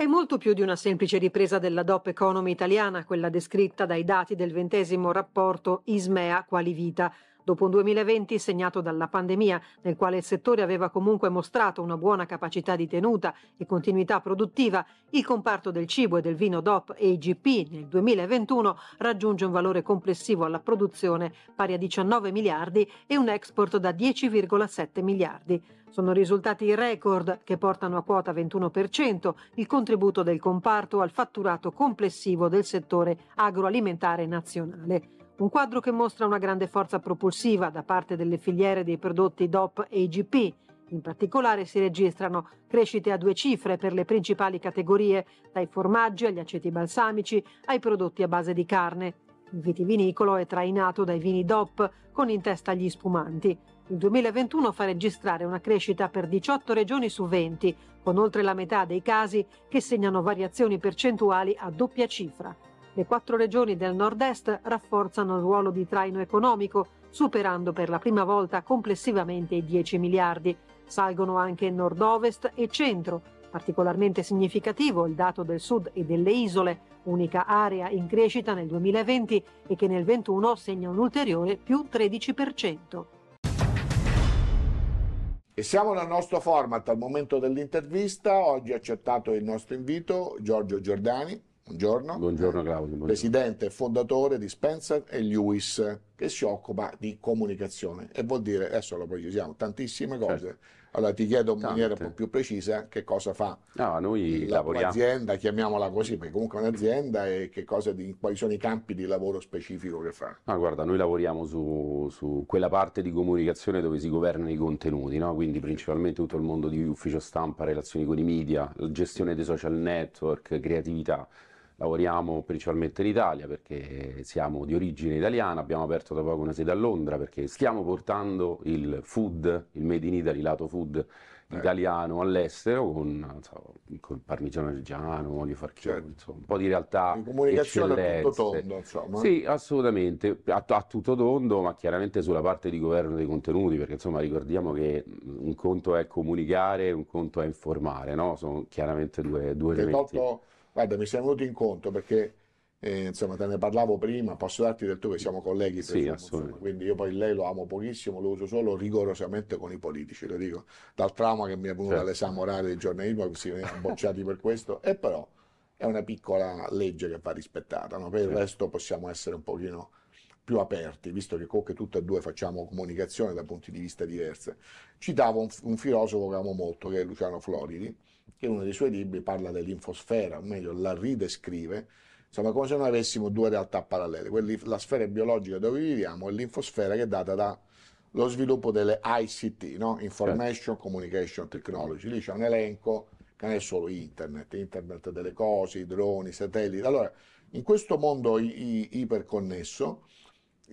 È molto più di una semplice ripresa della DOP economy italiana, quella descritta dai dati del ventesimo rapporto Ismea Quali Vita, Dopo un 2020 segnato dalla pandemia, nel quale il settore aveva comunque mostrato una buona capacità di tenuta e continuità produttiva, il comparto del cibo e del vino DOP e IGP nel 2021 raggiunge un valore complessivo alla produzione pari a 19 miliardi e un export da 10,7 miliardi. Sono risultati record che portano a quota 21% il contributo del comparto al fatturato complessivo del settore agroalimentare nazionale. Un quadro che mostra una grande forza propulsiva da parte delle filiere dei prodotti DOP e IGP. In particolare si registrano crescite a due cifre per le principali categorie, dai formaggi agli aceti balsamici ai prodotti a base di carne. Il vitivinicolo è trainato dai vini DOP con in testa gli spumanti. Il 2021 fa registrare una crescita per 18 regioni su 20, con oltre la metà dei casi che segnano variazioni percentuali a doppia cifra. Le quattro regioni del nord-est rafforzano il ruolo di traino economico, superando per la prima volta complessivamente i 10 miliardi. Salgono anche nord-ovest e centro. Particolarmente significativo il dato del sud e delle isole, unica area in crescita nel 2020 e che nel 2021 segna un ulteriore più 13%. E siamo nel nostro format al momento dell'intervista. Oggi ha accettato il nostro invito Giorgio Giordani. Buongiorno. Buongiorno Claudio. Buongiorno. Presidente e fondatore di Spencer e Lewis, che si occupa di comunicazione. E vuol dire, adesso lo precisiamo, tantissime cose. Certo. Allora ti chiedo in maniera un po' più precisa che cosa fa No, noi la lavoriamo. azienda, chiamiamola così, perché comunque è un'azienda e che cosa di, quali sono i campi di lavoro specifico che fa. Ah, guarda, noi lavoriamo su, su quella parte di comunicazione dove si governano i contenuti, no? Quindi principalmente tutto il mondo di ufficio stampa, relazioni con i media, gestione dei social network, creatività. Lavoriamo principalmente in Italia perché siamo di origine italiana, abbiamo aperto da poco una sede a Londra perché stiamo portando il food, il made in Italy, lato food italiano all'estero con, so, con parmigiano reggiano, olio farchione, insomma, un po' di realtà In comunicazione a tutto eccellenze. tondo, insomma. Sì, assolutamente, a, a tutto tondo, ma chiaramente sulla parte di governo dei contenuti, perché insomma ricordiamo che un conto è comunicare, un conto è informare, no? Sono chiaramente due, due elementi. tolto- guarda, mi sei venuto in conto perché eh, insomma te ne parlavo prima, posso darti del tuo che siamo colleghi, Sì, assolutamente. insomma, quindi io poi lei lo amo pochissimo, lo uso solo rigorosamente con i politici, lo dico, dal trauma che mi è venuto Certo. all'esame orale di giornalismo, che si veniva bocciati per questo, e però è una piccola legge che va rispettata, no? per il Certo. resto possiamo essere un pochino più aperti, visto che comunque tutte e due facciamo comunicazione da punti di vista diversi. Citavo un, un filosofo che amo molto, che è Luciano Floridi, che uno dei suoi libri parla dell'infosfera, o meglio la ridescrive, insomma come se noi avessimo due realtà parallele, quelli- la sfera biologica dove viviamo e l'infosfera che è data dallo sviluppo delle ICT, no? Information Communication Technology, lì c'è un elenco che non è solo internet, internet delle cose, i droni, i satelliti, allora in questo mondo i- i- iperconnesso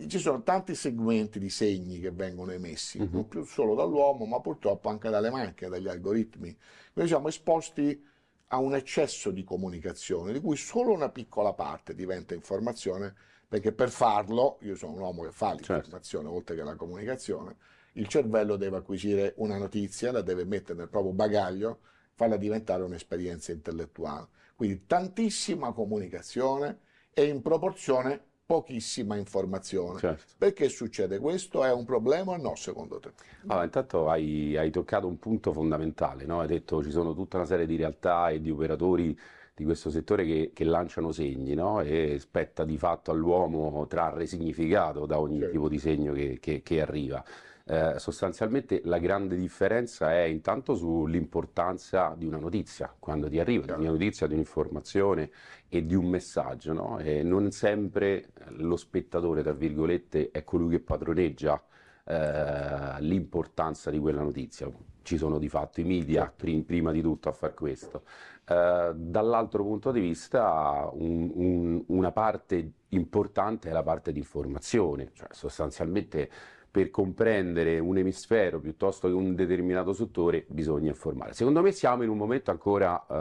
ci sono tanti segmenti di segni che vengono emessi, Mhm. non più solo dall'uomo, ma purtroppo anche dalle macchine, dagli algoritmi. Noi siamo esposti a un eccesso di comunicazione, di cui solo una piccola parte diventa informazione, perché per farlo, io sono un uomo che fa l'informazione oltre che la comunicazione, il cervello deve acquisire una notizia, la deve mettere nel proprio bagaglio, farla diventare un'esperienza intellettuale. Quindi tantissima comunicazione e in proporzione pochissima informazione. Certo. Perché succede questo? È un problema o no secondo te? Allora, intanto hai, hai toccato un punto fondamentale, no? Hai detto ci sono tutta una serie di realtà e di operatori di questo settore che, che lanciano segni, no? E spetta di fatto all'uomo trarre significato da ogni Certo. tipo di segno che, che- che arriva. Eh, sostanzialmente la grande differenza è intanto sull'importanza di una notizia, quando ti arriva, di una notizia, di un'informazione e di un messaggio, no? E non sempre lo spettatore, tra virgolette, è colui che padroneggia eh, l'importanza di quella notizia. Ci sono di fatto i media prim- prima di tutto a far questo. Eh, dall'altro punto di vista, un- un- una parte importante è la parte di informazione, cioè sostanzialmente per comprendere un emisfero piuttosto che un determinato settore bisogna informare. Secondo me siamo in un momento ancora, eh,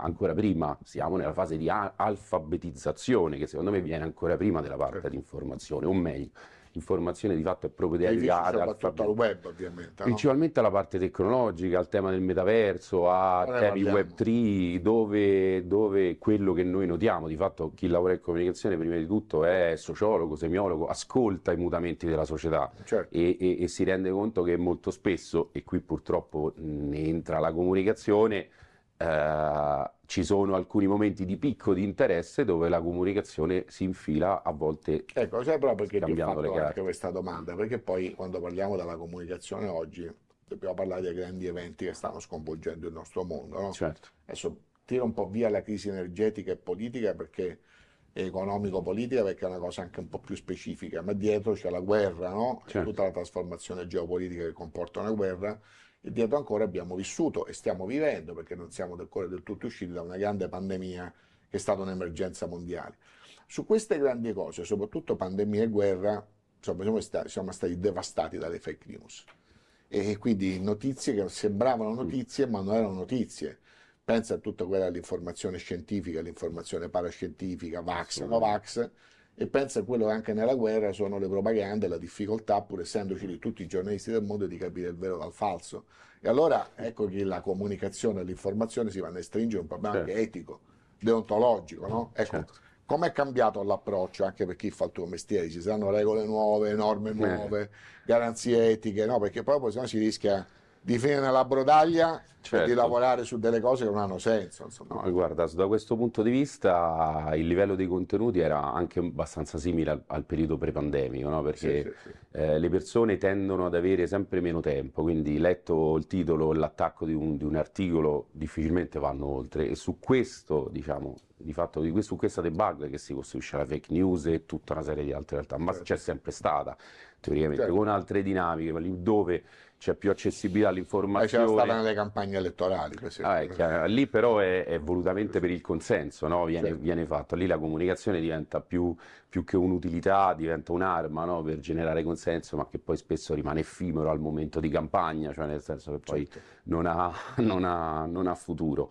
ancora prima, siamo nella fase di alfabetizzazione che secondo me viene ancora prima della parte di informazione, o meglio, informazione di fatto è proprio dedicata al soprattutto al web, ovviamente. no? Principalmente alla parte tecnologica, al tema del metaverso, a temi web 3, dove, dove quello che noi notiamo, di fatto chi lavora in comunicazione prima di tutto è sociologo, semiologo, ascolta i mutamenti della società Certo. e, e- e si rende conto che molto spesso, e qui purtroppo ne entra la comunicazione, eh, ci sono alcuni momenti di picco di interesse dove la comunicazione si infila a volte Ecco, sai proprio perché ti ho fatto anche questa domanda, perché poi quando parliamo della comunicazione oggi dobbiamo parlare dei grandi eventi che stanno sconvolgendo il nostro mondo, no? Certo. Adesso tiro un po' via la crisi energetica e politica perché economico-politica perché è una cosa anche un po' più specifica, ma dietro c'è la guerra, no? Certo. tutta la trasformazione geopolitica che comporta una guerra e dietro ancora abbiamo vissuto e stiamo vivendo perché non siamo ancora del tutto usciti da una grande pandemia che è stata un'emergenza mondiale. Su queste grandi cose, soprattutto pandemia e guerra, insomma, siamo sta- siamo stati devastati dalle fake news. E quindi notizie che sembravano notizie, ma non erano notizie. Pensa a tutta quella dell'informazione scientifica, l'informazione parascientifica, Vax, Novax, e pensa a quello che anche nella guerra sono le propagande, la difficoltà, pur essendoci lì tutti i giornalisti del mondo, di capire il vero dal falso. E allora ecco che la comunicazione e l'informazione si vanno a stringere un problema Certo. anche etico, deontologico, no? Ecco, com'è cambiato l'approccio anche per chi fa il tuo mestiere? Ci saranno regole nuove, norme nuove, garanzie etiche, no? Perché proprio sennò si rischia di finire nella brodaglia e Certo. di lavorare su delle cose che non hanno senso, insomma. No, guarda, da questo punto di vista il livello dei contenuti era anche abbastanza simile al, al periodo prepandemico, no? perché Sì, sì, eh, le persone tendono ad avere sempre meno tempo, quindi letto il titolo, l'attacco di un, di un articolo, difficilmente vanno oltre e su questo, diciamo, di fatto di su questa debug che si costruisce la fake news e tutta una serie di altre realtà, ma c'è sempre stata, teoricamente, Certo. con altre dinamiche, ma lì dove c'è più accessibilità Eh, c'era all'informazione. stata nelle campagne elettorali, per esempio. Ah, è chiaro. Lì però è, è volutamente per il consenso, no? Viene, Certo. viene fatto. Lì la comunicazione diventa più, più che un'utilità, diventa un'arma no? Per generare consenso, ma che poi spesso rimane effimero al momento di campagna, cioè nel senso che poi Certo. non ha, non ha- non ha futuro.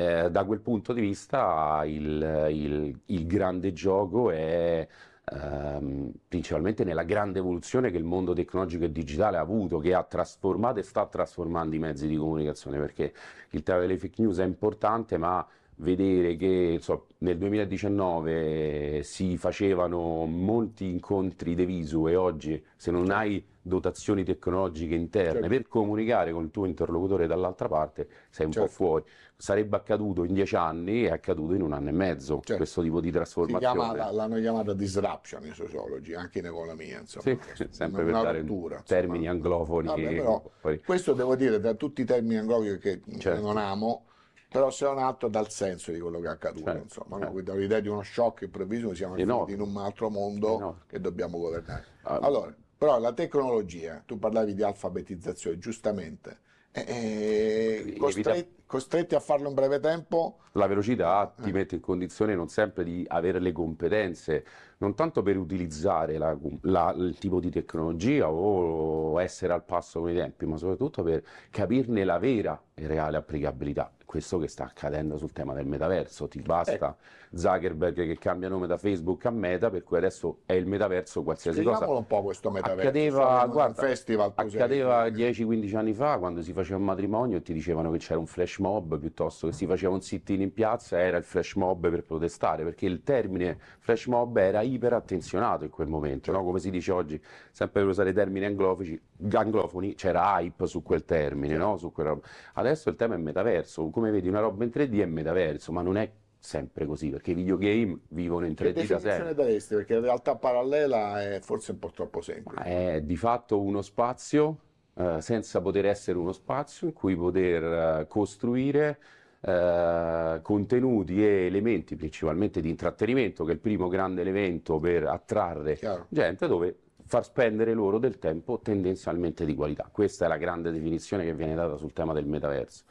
Eh, da quel punto di vista il, il- il grande gioco è ehm, principalmente nella grande evoluzione che il mondo tecnologico e digitale ha avuto, che ha trasformato e sta trasformando i mezzi di comunicazione, perché il tema delle fake news è importante, ma vedere che insomma, nel 2019 si facevano molti incontri de visu e oggi se non hai dotazioni tecnologiche interne Certo. per comunicare con il tuo interlocutore dall'altra parte sei un po' Certo. fuori. Sarebbe accaduto in dieci anni, è accaduto in un anno e mezzo questo tipo di Certo. Chiama, trasformazione. la- l'hanno chiamata disruption i sociologi, anche in economia, insomma. Sì, sempre per dare rottura, termini anglofoni. Vabbè, però questo devo dire, tra tutti i termini anglofici che Certo. non amo, però se è un atto dal senso di quello che è accaduto, Certo, insomma, no? certo. Quindi l'idea di uno shock improvviso, siamo Enorme. in un altro mondo Enorme. che dobbiamo governare. Ah, Allora, però la tecnologia, tu parlavi di alfabetizzazione, giustamente, eh, eh, costretti, costretti a farlo in breve tempo, La velocità Eh. ti mette in condizione non sempre di avere le competenze, non tanto per utilizzare la- la- il tipo di tecnologia o essere al passo con i tempi, ma soprattutto per capirne la vera e reale applicabilità. Questo che sta accadendo sul tema del metaverso. Ti basta Ecco. Zuckerberg che cambia nome da Facebook a Meta, per cui adesso è il metaverso qualsiasi cosa. spieghiamolo un po' questo metaverso. Accadeva, guarda, festival accadeva 10-15 anni fa quando si faceva un matrimonio e ti dicevano che c'era un flash mob piuttosto che si faceva un sit-in in piazza, era il flash mob per protestare, perché il termine flash mob era iperattenzionato in quel momento, no? come si dice oggi, sempre per usare termini anglofici, anglofoni, c'era hype su quel termine, no? su quella roba. Adesso il tema è metaverso, come vedi una roba in 3D è metaverso, ma non è sempre così, perché i videogame vivono in Che 3D da sempre. definizione daresti? Perché in realtà parallela è forse un po' troppo semplice. È di fatto uno spazio eh, senza poter essere uno spazio in cui poter eh, costruire eh, contenuti e elementi principalmente di intrattenimento, che è il primo grande elemento per attrarre gente, dove far spendere loro del tempo tendenzialmente di qualità. Questa è la grande definizione che viene data sul tema del metaverso.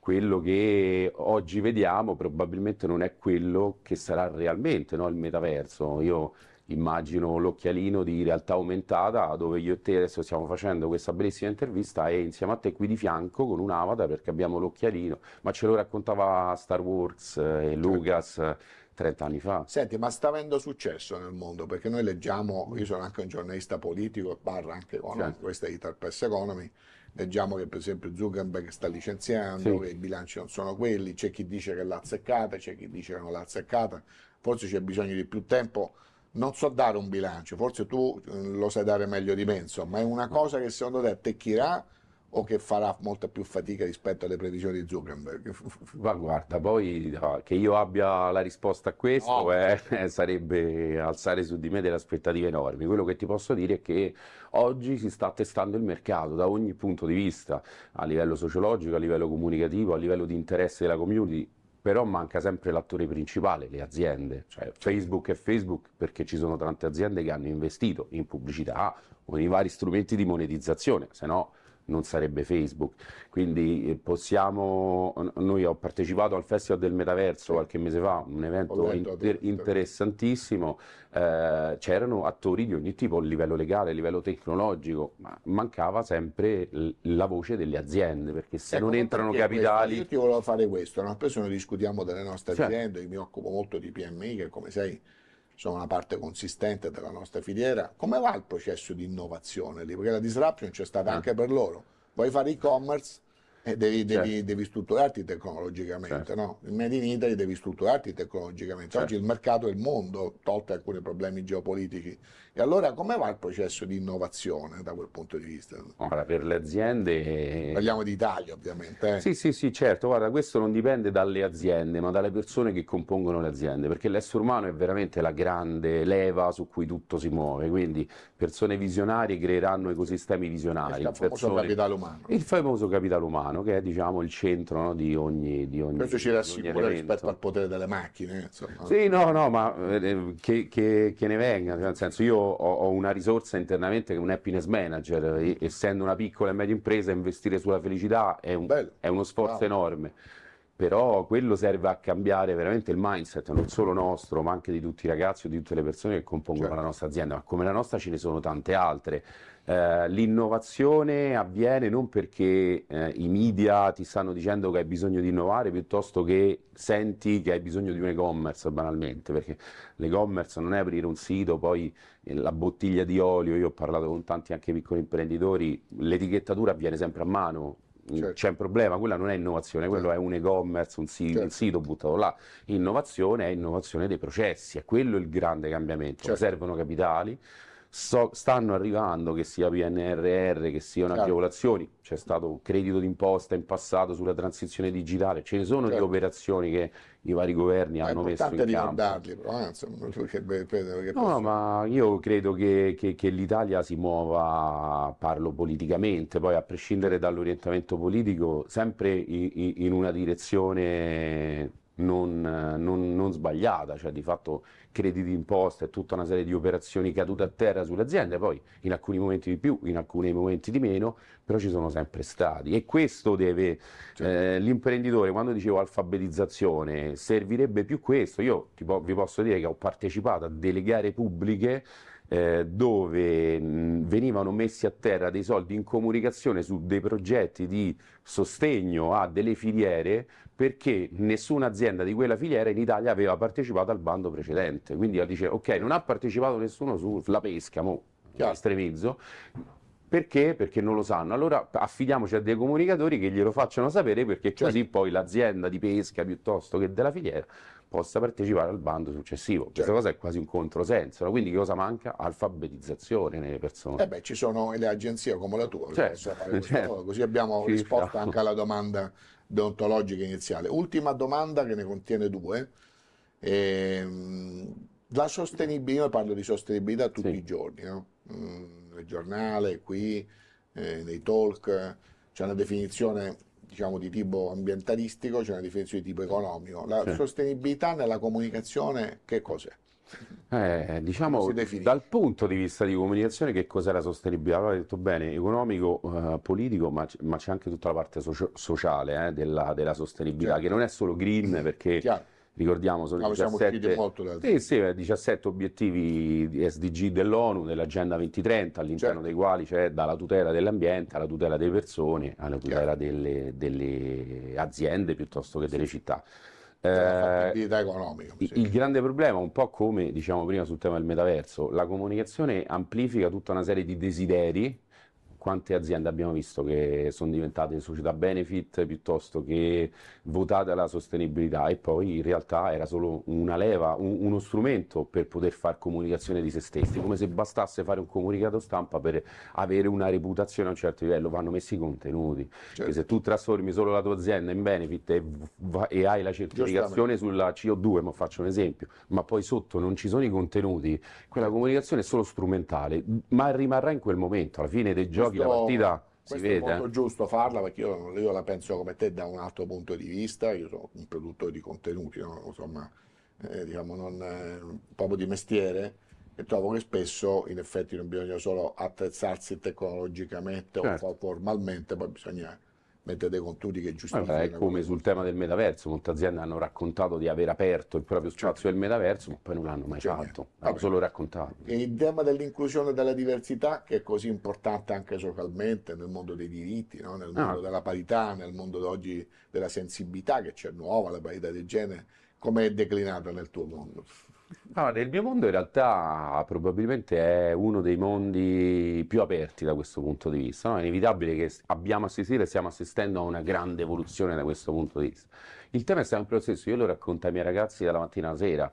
Quello che oggi vediamo probabilmente non è quello che sarà realmente no, il metaverso. Io immagino l'occhialino di realtà aumentata dove io e te adesso stiamo facendo questa bellissima intervista e insieme a te qui di fianco con un avatar perché abbiamo l'occhialino, ma ce lo raccontava Star Wars eh, e Lucas eh, 30 anni fa. Senti, ma sta avendo successo nel mondo? Perché noi leggiamo, io sono anche un giornalista politico, barra anche economico, Certo. questa è Ital Press Economy, leggiamo che per esempio Zuckerberg sta licenziando, Sì. che i bilanci non sono quelli, c'è chi dice che l'ha azzeccata, c'è chi dice che non l'ha azzeccata, forse c'è bisogno di più tempo. Non so dare un bilancio, forse tu eh, lo sai dare meglio di me, insomma, è una cosa che secondo te attecchirà o che farà molta più fatica rispetto alle previsioni di Zuckerberg? Ma guarda, poi ah, che io abbia la risposta a questo No. eh, eh, sarebbe alzare su di me delle aspettative enormi. Quello che ti posso dire è che oggi si sta testando il mercato da ogni punto di vista, a livello sociologico, a livello comunicativo, a livello di interesse della community. Però manca sempre l'attore principale, le aziende, cioè Facebook è Facebook perché ci sono tante aziende che hanno investito in pubblicità o in vari strumenti di monetizzazione, se no non sarebbe Facebook. Quindi eh, possiamo, noi ho partecipato al Festival del Metaverso qualche mese fa, un evento inter- interessantissimo, eh, c'erano attori di ogni tipo, a livello legale, a livello tecnologico, ma mancava sempre la voce delle aziende, perché se Ecco, non entrano perché questo? capitali... Io ti volevo fare questo, no? spesso noi discutiamo delle nostre Certo. aziende, io mi occupo molto di PMI, che come sai sono una parte consistente della nostra filiera. Come va il processo di innovazione lì? Perché la disruption c'è stata Eh. anche per loro. Vuoi fare e-commerce e devi, devi- Certo. devi strutturarti tecnologicamente, no? Il Made in Italy devi strutturarti tecnologicamente. Oggi Certo. il mercato è il mondo, tolto alcuni problemi geopolitici. E allora come va il processo di innovazione da quel punto di vista? Ora, per le aziende... Parliamo di Italia, ovviamente. eh. Sì, sì, sì, certo, guarda, questo non dipende dalle aziende, ma dalle persone che compongono le aziende, perché l'essere umano è veramente la grande leva su cui tutto si muove, quindi persone visionarie creeranno ecosistemi visionari, Il famoso persone- capitale umano. il famoso capitale umano, che è diciamo il centro no, di ogni, di ogni, Questo ci rassicura rispetto al potere delle macchine. Insomma. Sì, no, no, ma eh, che, che- che ne venga, cioè, nel senso io ho, ho una risorsa internamente che è un happiness manager, essendo una piccola e media impresa, investire sulla felicità è, un- è uno sforzo Bravo. enorme. Però quello serve a cambiare veramente il mindset, non solo nostro, ma anche di tutti i ragazzi o di tutte le persone che compongono Certo. la nostra azienda. Ma come la nostra ce ne sono tante altre. Eh, l'innovazione avviene non perché eh, i media ti stanno dicendo che hai bisogno di innovare, piuttosto che senti che hai bisogno di un e-commerce banalmente, perché l'e-commerce non è aprire un sito, poi eh, la bottiglia di olio, io ho parlato con tanti anche piccoli imprenditori, l'etichettatura avviene sempre a mano. Certo. C'è un problema, quella non è innovazione, quello è un e-commerce, un, Certo. un sito buttato là. Innovazione è innovazione dei processi, è quello il grande cambiamento. Certo. Servono capitali, so- stanno arrivando che sia PNRR, che siano Chiaro. agevolazioni, c'è stato un credito d'imposta in passato sulla transizione digitale, ce ne sono di Certo. operazioni che i vari governi Ma hanno messo in campo. però, eh, insomma, perché, perché No, no, ma io credo che, che- che l'Italia si muova, parlo politicamente, poi a prescindere dall'orientamento politico, sempre i- i- in una direzione non, non- non sbagliata, cioè di fatto crediti d'imposta e tutta una serie di operazioni cadute a terra sulle aziende, poi in alcuni momenti di più, in alcuni momenti di meno, però ci sono sempre stati. E questo deve, eh, l'imprenditore, quando dicevo alfabetizzazione, servirebbe più questo, io po- vi posso dire che ho partecipato a delle gare pubbliche eh, dove mh, venivano messi a terra dei soldi in comunicazione su dei progetti di sostegno a delle filiere perché nessuna azienda di quella filiera in Italia aveva partecipato al bando precedente. Quindi dice, ok, non ha partecipato nessuno sulla pesca, mo estremizzo. Perché? Perché non lo sanno. Allora affidiamoci a dei comunicatori che glielo facciano sapere perché così poi l'azienda di pesca piuttosto che della filiera possa partecipare al bando successivo. Questa cosa è quasi un controsenso. no? Quindi che cosa manca? Alfabetizzazione nelle persone. Eh beh, ci sono le agenzie come la tua, Certo, questo certo. così abbiamo Sì, risposto anche alla domanda deontologica iniziale. Ultima domanda che ne contiene due. Ehm, la sostenibilità, io parlo di sostenibilità tutti i giorni, no? Mm, nel giornale, qui, eh, nei talk, c'è una definizione diciamo di tipo ambientalistico, c'è una definizione di tipo economico. La Sì. sostenibilità nella comunicazione che cos'è? Eh, diciamo, dal punto di vista di comunicazione, che cos'è la sostenibilità? Allora, hai detto bene, economico, eh, politico, ma, ma c'è anche tutta la parte socio- sociale eh, della, della sostenibilità, Certo. che non è solo green, perché ricordiamo sono usciti 17, molto sì, sì, eh, 17 obiettivi di SDG dell'ONU, dell'Agenda 2030, all'interno Certo. dei quali c'è dalla tutela dell'ambiente alla tutela delle persone, alla tutela delle, delle aziende piuttosto che delle città. Eh, il il grande problema, un po' come diciamo prima sul tema del metaverso, la comunicazione amplifica tutta una serie di desideri. Quante aziende abbiamo visto che sono diventate società benefit piuttosto che votate alla sostenibilità e poi in realtà era solo una leva, un- uno strumento per poter fare comunicazione di se stessi, come se bastasse fare un comunicato stampa per avere una reputazione a un certo livello, vanno messi i contenuti. Perché se tu trasformi solo la tua azienda in benefit e, e hai la certificazione sulla CO2, ma faccio un esempio, ma poi sotto non ci sono i contenuti, quella comunicazione è solo strumentale, ma rimarrà in quel momento, alla fine dei giochi la Questo- partita si vede. è molto eh. giusto farla perché io, io la penso come te da un altro punto di vista, io sono un produttore di contenuti, no? insomma, eh, diciamo non, eh, proprio di mestiere e trovo che spesso in effetti non bisogna solo attrezzarsi tecnologicamente Certo. o fo- formalmente, poi bisogna mettere dei contenuti che Vabbè, giustificano. è come sul tema del metaverso, molte aziende hanno raccontato di aver aperto il proprio spazio del metaverso, ma poi non l'hanno mai Cioè, fatto, hanno vabbè. solo raccontato. E il tema dell'inclusione e della diversità, che è così importante anche socialmente nel mondo dei diritti, no? nel Ah. mondo della parità, nel mondo oggi della sensibilità che c'è nuova, la parità di genere, come è declinata nel tuo mondo? Ah, nel mio mondo in realtà probabilmente è uno dei mondi più aperti da questo punto di vista. no? È inevitabile che abbiamo assistito e stiamo assistendo a una grande evoluzione da questo punto di vista. Il tema è sempre lo stesso, io lo racconto ai miei ragazzi dalla mattina alla sera.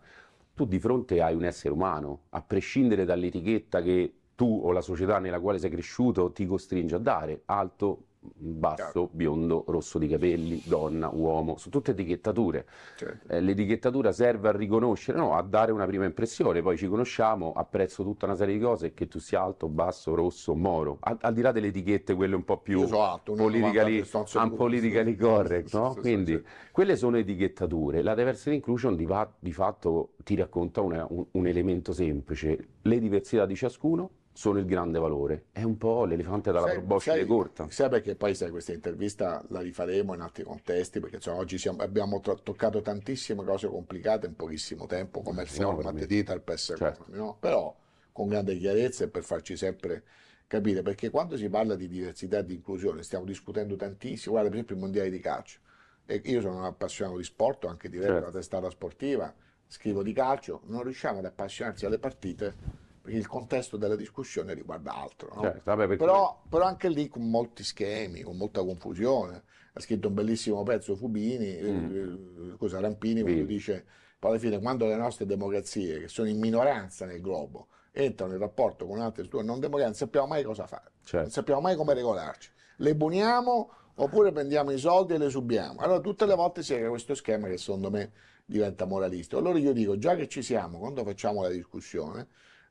Tu di fronte hai un essere umano, a prescindere dall'etichetta che tu o la società nella quale sei cresciuto ti costringe a dare, alto, basso, biondo, rosso di capelli, donna, uomo, sono tutte etichettature. Certo. Eh, l'etichettatura serve a riconoscere, no, a dare una prima impressione, poi ci conosciamo, apprezzo tutta una serie di cose, che tu sia alto, basso, rosso, moro, al, al di là delle etichette, quelle un po' più so alto, 1,90 politically, un politically correct, no? Quindi quelle sono etichettature. La diversity inclusion di, fa- di fatto ti racconta una- un, un elemento semplice, le diversità di ciascuno sono il grande valore, è un po' l'elefante dalla proboscide corta. Sai perché poi sai, questa intervista la rifaremo in altri contesti, perché insomma, oggi siamo- abbiamo to- toccato tantissime cose complicate in pochissimo tempo, come il format di Italpes, Certo. no? però con grande chiarezza e per farci sempre capire, perché quando si parla di diversità e di inclusione stiamo discutendo tantissimo, guarda per esempio i mondiali di calcio, e io sono un appassionato di sport, anche diretto Certo. una testata sportiva, scrivo di calcio, non riusciamo ad appassionarci alle partite perché il contesto della discussione riguarda altro. no? Certo, vabbè, perché- Però, però anche lì con molti schemi, con molta confusione. Ha scritto un bellissimo pezzo Fubini, eh, scusa Rampini, quando Sì. dice poi alla fine quando le nostre democrazie, che sono in minoranza nel globo, entrano in rapporto con altre strutture non democratiche, non sappiamo mai cosa fare, Certo. non sappiamo mai come regolarci. Le buniamo oppure prendiamo i soldi e le subiamo. Allora tutte le volte si crea questo schema che secondo me diventa moralistico. Allora io dico, già che ci siamo, quando facciamo la discussione,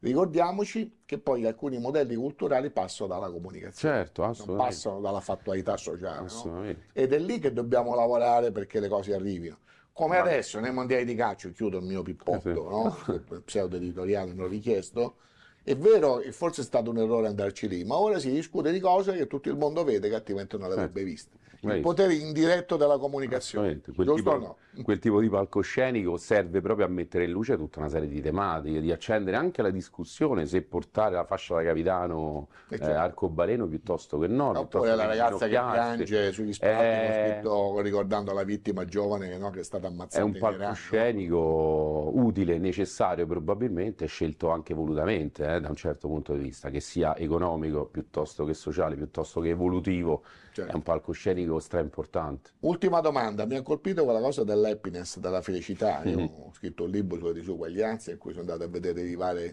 ricordiamoci che poi alcuni modelli culturali passano dalla comunicazione, Certo, non passano dalla fattualità sociale. no? Ed è lì che dobbiamo lavorare perché le cose arrivino. Come adesso nei mondiali di calcio, chiudo il mio pippotto, no? il pseudo editoriale non richiesto, è vero che forse è stato un errore andarci lì, ma ora si discute di cose che tutto il mondo vede che altrimenti non le avrebbe viste. Il potere indiretto della comunicazione. Quel giusto tipo, no? quel tipo di palcoscenico serve proprio a mettere in luce tutta una serie di tematiche, di accendere anche la discussione se portare la fascia da capitano Eh, eh, certo. arcobaleno piuttosto che no. Oppure la ragazza che piange sugli spalti con Eh, scritto ricordando la vittima giovane no, che è stata È ammazzata un in Iran. palcoscenico utile, necessario probabilmente, scelto anche volutamente eh, da un certo punto di vista, che sia economico piuttosto che sociale, piuttosto che evolutivo, Certo. è un palcoscenico straimportante. Ultima domanda, mi ha colpito quella cosa dell'happiness, della felicità. Io Mhm. ho scritto un libro sulle disuguaglianze in cui sono andato a vedere i vari-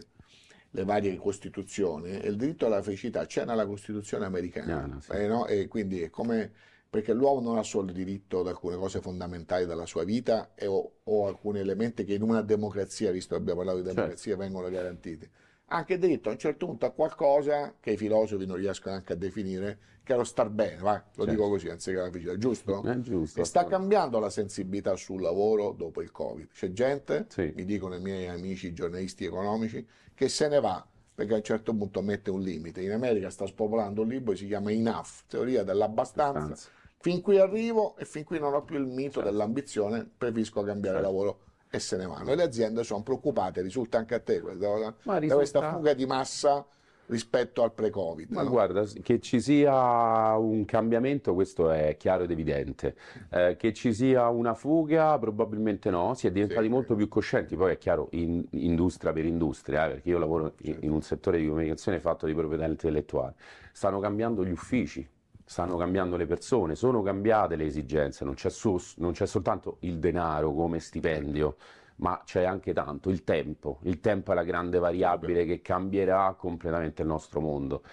le varie costituzioni e il diritto alla felicità c'è nella Costituzione americana. Ah, no, sì. eh, no? E quindi è come perché l'uomo non ha solo il diritto ad alcune cose fondamentali della sua vita e o, o alcuni elementi che in una democrazia, visto che abbiamo parlato di Certo. democrazia, vengono garantiti. Anche diritto a un certo punto a qualcosa che i filosofi non riescono anche a definire, che è lo star bene, va? lo Certo. dico così, anziché la felicità, giusto? È giusto. E sta cambiando la sensibilità sul lavoro dopo il Covid. C'è gente, Sì. mi dicono i miei amici giornalisti economici, che se ne va perché a un certo punto mette un limite. In America sta spopolando un libro che si chiama Enough, teoria dell'abbastanza. Abbastanza. Fin qui arrivo e fin qui non ho più il mito dell'ambizione, preferisco cambiare Certo. lavoro e se ne vanno. E le aziende sono preoccupate, risulta anche a te questa cosa, Ma da risulta- questa fuga di massa rispetto al pre-Covid. Ma no? guarda, che ci sia un cambiamento, questo è chiaro ed evidente. Eh, che ci sia una fuga, probabilmente no, si è diventati molto più coscienti, poi è chiaro, in, industria per industria, eh, perché io lavoro in, in un settore di comunicazione fatto di proprietà intellettuale, stanno cambiando gli uffici, stanno cambiando le persone, sono cambiate le esigenze, non c'è, su- non c'è soltanto il denaro come stipendio, ma c'è anche tanto il tempo. Il tempo è la grande variabile che cambierà completamente il nostro mondo.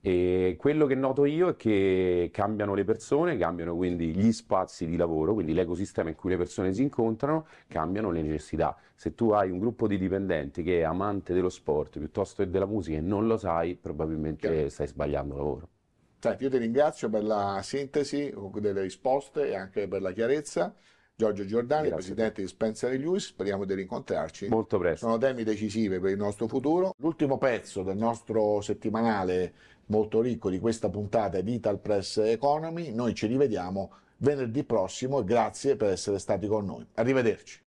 E quello che noto io è che cambiano le persone, cambiano quindi gli spazi di lavoro, quindi l'ecosistema in cui le persone si incontrano, cambiano le necessità. Se tu hai un gruppo di dipendenti che è amante dello sport piuttosto che della musica e non lo sai, probabilmente stai sbagliando lavoro. Senti, io ti ringrazio per la sintesi delle risposte e anche per la chiarezza. Giorgio Giordani, Grazie. presidente di Spencer e Lewis, speriamo di rincontrarci. Molto presto. Sono temi decisivi per il nostro futuro. L'ultimo pezzo del nostro settimanale molto ricco di questa puntata è di Ital Press Economy. Noi ci rivediamo venerdì prossimo e grazie per essere stati con noi. Arrivederci.